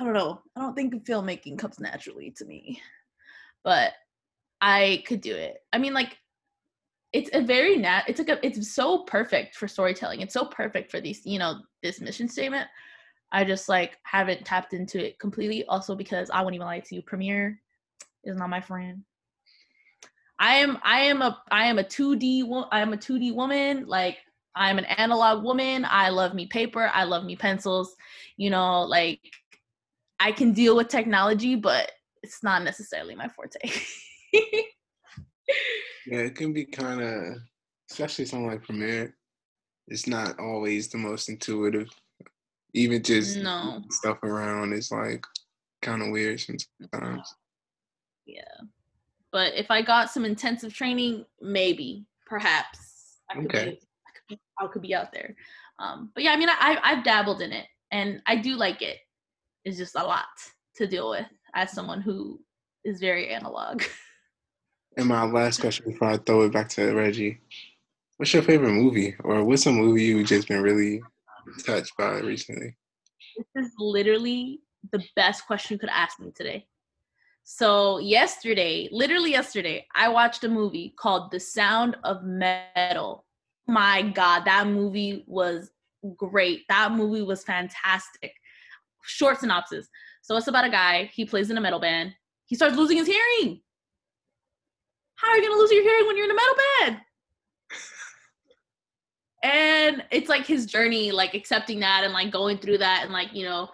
[SPEAKER 4] I don't know. I don't think filmmaking comes naturally to me. But I could do it. I mean like it's a very nat it's like a it's so perfect for storytelling. It's so perfect for these, you know, this mission statement. I just like haven't tapped into it completely. Also because I won't even lie to you, Premiere is not my friend. I am I am a I am a 2D wo- I am a 2D woman. Like I'm an analog woman. I love me paper. I love me pencils. You know, like I can deal with technology, but it's not necessarily my forte.
[SPEAKER 3] Yeah, it can be kind of, especially something like Premiere. It's not always the most intuitive. Even just
[SPEAKER 4] No.
[SPEAKER 3] stuff around is like kind of weird sometimes.
[SPEAKER 4] yeah. But if I got some intensive training, maybe, perhaps I could,
[SPEAKER 3] Okay.
[SPEAKER 4] be, I could be I could be out there. Um, but yeah, I mean, I, I've dabbled in it, and I do like it. It's just a lot to deal with as someone who is very analog.
[SPEAKER 3] And my last question before I throw it back to Reggie. What's your favorite movie? Or what's a movie you've just been really touched by recently?
[SPEAKER 4] this is literally the best question you could ask me today. So yesterday, literally yesterday, I watched a movie called The Sound of Metal. My God, that movie was great. That movie was fantastic. Short synopsis. So it's about a guy, he plays in a metal band. He starts losing his hearing. How are you gonna lose your hearing when you're in a metal band? and it's like his journey like accepting that and like going through that and like you know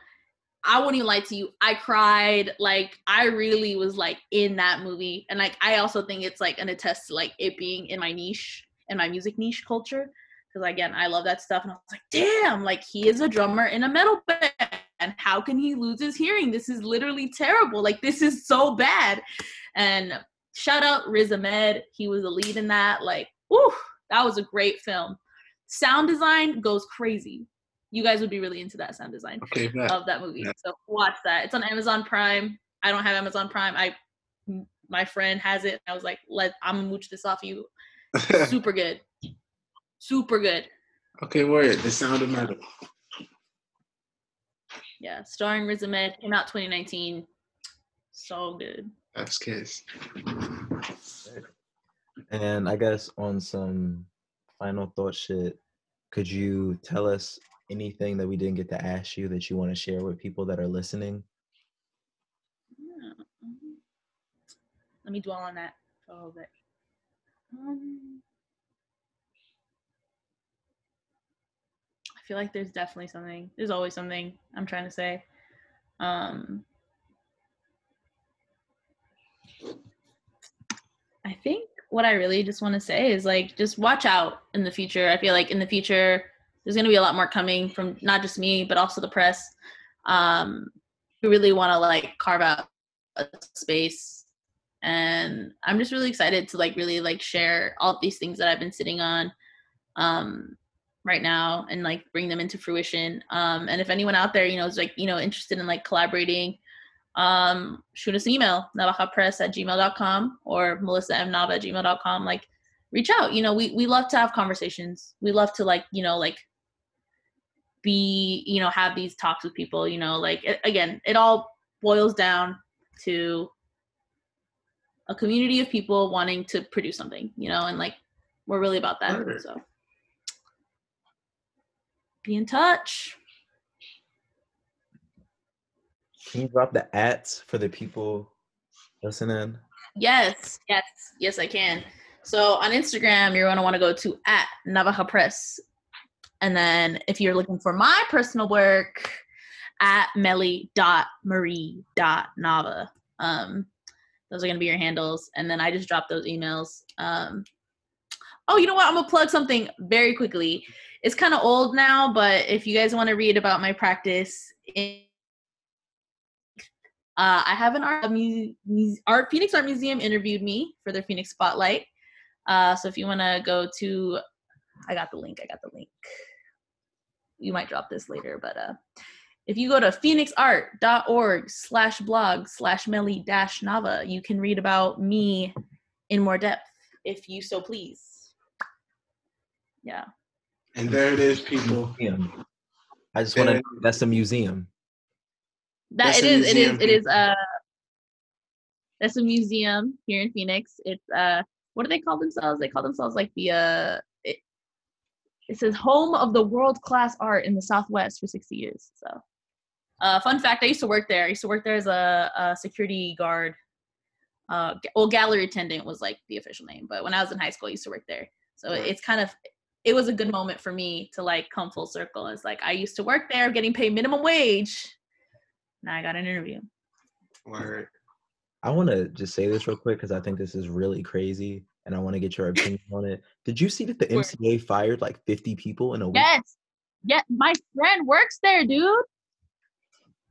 [SPEAKER 4] i wouldn't even lie to you i cried like i really was like in that movie and like i also think it's like an attest to like it being in my niche and my music niche culture because again, I love that stuff. And I was like, damn, like he is a drummer in a metal band. And how can he lose his hearing? This is literally terrible. Like this is so bad. And shout out Riz Ahmed. He was a lead in that. Like, whew, that was a great film. Sound design goes crazy. You guys would be really into that sound design
[SPEAKER 3] Okay,
[SPEAKER 4] of that movie. So watch that. It's on Amazon Prime. I don't have Amazon Prime. I my friend has it. I was like, let I'm gonna mooch this off you. Super good. Super good.
[SPEAKER 3] okay, word. The sound of metal.
[SPEAKER 4] Yeah. Starring Riz Ahmed. Came out 2019. So good.
[SPEAKER 3] That's kiss.
[SPEAKER 1] And I guess on some final thought shit, could you tell us anything that we didn't get to ask you that you want to share with people that are listening?
[SPEAKER 4] Yeah. Let me dwell on that for a little bit. Um, feel like there's definitely something. There's always something I'm trying to say. Um, I think what I really just want to say is like just watch out in the future. I feel like in the future there's going to be a lot more coming from not just me but also the press. Um, we really want to like carve out a space and i'm just really excited to like really like share all these things that i've been sitting on um right now and like bring them into fruition. Um and if anyone out there you know is like you know interested in like collaborating um shoot us an email navajapress at gmail.com or melissa m nava at gmail.com like reach out. You know we we love to have conversations. We love to like you know like be you know have these talks with people you know like it, again it all boils down to a community of people wanting to produce something you know and like we're really about that
[SPEAKER 3] Word.
[SPEAKER 4] so be in touch.
[SPEAKER 1] Can you drop the ads for the people listening?
[SPEAKER 4] yes yes yes i can. So on instagram you're going to want to go to at navaja press. And then if you're looking for my personal work at melly.marie.nava um those are going to be your handles. And then i just dropped those emails. Um oh you know what? I'm gonna plug something very quickly it's kind of old now but if you guys want to read about my practice uh, I have an art, mu- art Phoenix Art Museum interviewed me for their Phoenix Spotlight. Uh, so if you want to go to, I got the link. I got the link. You might drop this later, but uh, if you go to phoenixart.org slash blog slash melly dash nava, you can read about me in more depth if you so please. Yeah.
[SPEAKER 3] And there it is, people.
[SPEAKER 1] Museum. I just want to.
[SPEAKER 3] There-
[SPEAKER 1] That's a museum.
[SPEAKER 4] That
[SPEAKER 3] That's
[SPEAKER 4] it
[SPEAKER 3] a
[SPEAKER 4] is, it is,
[SPEAKER 3] museum,
[SPEAKER 4] it is, uh, that's a museum here in Phoenix. It's, uh, what do they call themselves? They call themselves like the, uh, it, it says home of the world class art in the Southwest for 60 years. So, uh, fun fact, I used to work there. I used to work there as a, a security guard. Uh, ga- well, gallery attendant was like the official name, but when I was in high school, I used to work there. So
[SPEAKER 3] Right.
[SPEAKER 4] it's kind of, it was a good moment for me to like come full circle. It's like I used to work there, getting paid minimum wage. Now I got an interview.
[SPEAKER 3] Word.
[SPEAKER 1] I want to just say this real quick because I think this is really crazy, and I want to get your opinion on it. Did you see that the MCA fired like 50 people in a week?
[SPEAKER 4] Yes. Yeah, my friend works there, dude.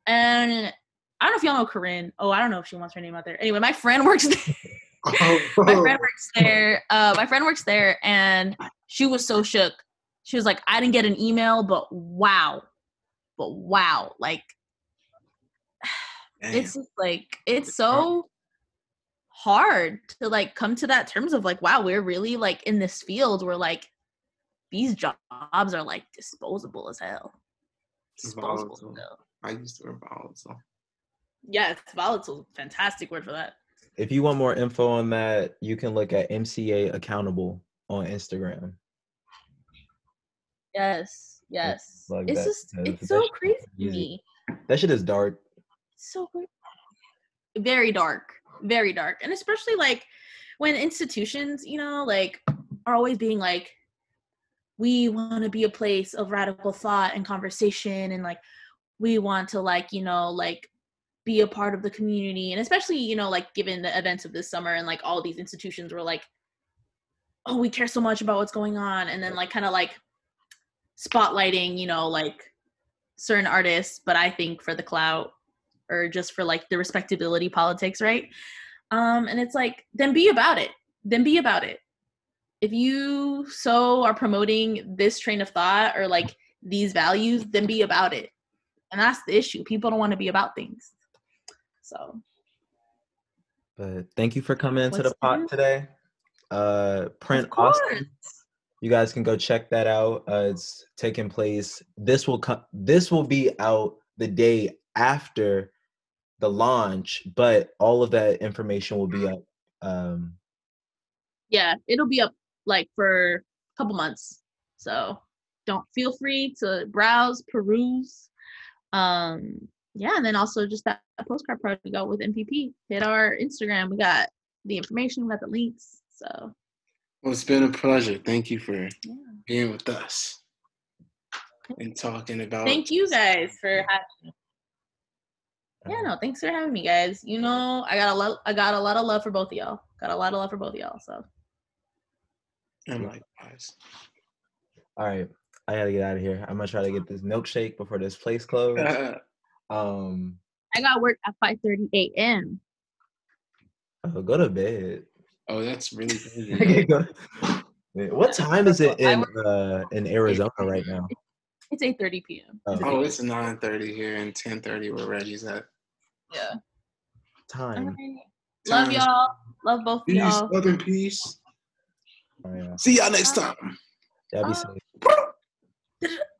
[SPEAKER 4] And I don't know if y'all know Corinne. Oh, I don't know if she wants her name out there. Anyway, my friend works there.
[SPEAKER 3] Oh,
[SPEAKER 4] my friend works there. Uh, my friend works there, and she was so shook. She was like, "I didn't get an email, but wow, but wow, like
[SPEAKER 3] Damn.
[SPEAKER 4] it's just like it's so hard to like come to that terms of like, wow, we're really like in this field where like these jobs are like disposable as hell. Disposable. as
[SPEAKER 3] Volatile.
[SPEAKER 4] hell.
[SPEAKER 3] I used to wear volatile.
[SPEAKER 4] Yes, volatile. Fantastic word for that.
[SPEAKER 1] If you want more info on that, you can look at MCA Accountable on Instagram.
[SPEAKER 4] Yes, yes.
[SPEAKER 1] Like
[SPEAKER 4] it's
[SPEAKER 1] that,
[SPEAKER 4] just
[SPEAKER 1] because
[SPEAKER 4] it's
[SPEAKER 1] that
[SPEAKER 4] so crazy to me.
[SPEAKER 1] That shit is dark.
[SPEAKER 4] so very dark very dark and especially like when institutions you know like are always being like we want to be a place of radical thought and conversation and like we want to like you know like be a part of the community and especially you know like given the events of this summer and like all these institutions were like oh we care so much about what's going on and then like kind of like spotlighting, you know, like certain artists, but I think for the clout or just for like the respectability politics, right? Um, and it's like, then be about it. Then be about it. If you so are promoting this train of thought or like these values, then be about it. And that's the issue. People don't want to be about things. So
[SPEAKER 1] But thank you for coming into
[SPEAKER 4] What's
[SPEAKER 1] the pot today. Uh, Print. Austin. You guys can go check that out. Uh, it's taking place. This will come. This will be out the day after the launch, but all of that information will be up. Um,
[SPEAKER 4] Yeah, it'll be up like for a couple months. So don't feel free to browse, peruse. Um, yeah, and then also just that, postcard project got with MPP. Hit our Instagram. We got the information, we got the links. So
[SPEAKER 3] Well, it's been a pleasure. Thank you for
[SPEAKER 4] yeah.
[SPEAKER 3] being with us and talking about.
[SPEAKER 4] Thank you guys for having Yeah, no, thanks for having me, guys. You know, I got a lot I got a lot of love for both of y'all. Got a lot of love for both of y'all. So
[SPEAKER 3] And likewise.
[SPEAKER 1] all right, I gotta get out of here. I'm gonna try to get this milkshake before this place closes. Um,
[SPEAKER 4] I got work at 5 30 a.m.
[SPEAKER 1] oh, go to bed.
[SPEAKER 3] Oh, that's really crazy.
[SPEAKER 1] Go- what time is it in uh in Arizona right now?
[SPEAKER 4] It's 8 30 p.m.
[SPEAKER 1] Oh.
[SPEAKER 3] oh, it's 9.30 here and 10.30 where Reggie's at.
[SPEAKER 4] Yeah.
[SPEAKER 1] Time.
[SPEAKER 4] Alright. Love
[SPEAKER 3] Time.
[SPEAKER 4] y'all. Love both of
[SPEAKER 3] Peace.
[SPEAKER 4] y'all.
[SPEAKER 3] Love and peace.
[SPEAKER 1] Oh, yeah.
[SPEAKER 3] See y'all next time.
[SPEAKER 1] Y'all be
[SPEAKER 4] Bye.
[SPEAKER 1] safe.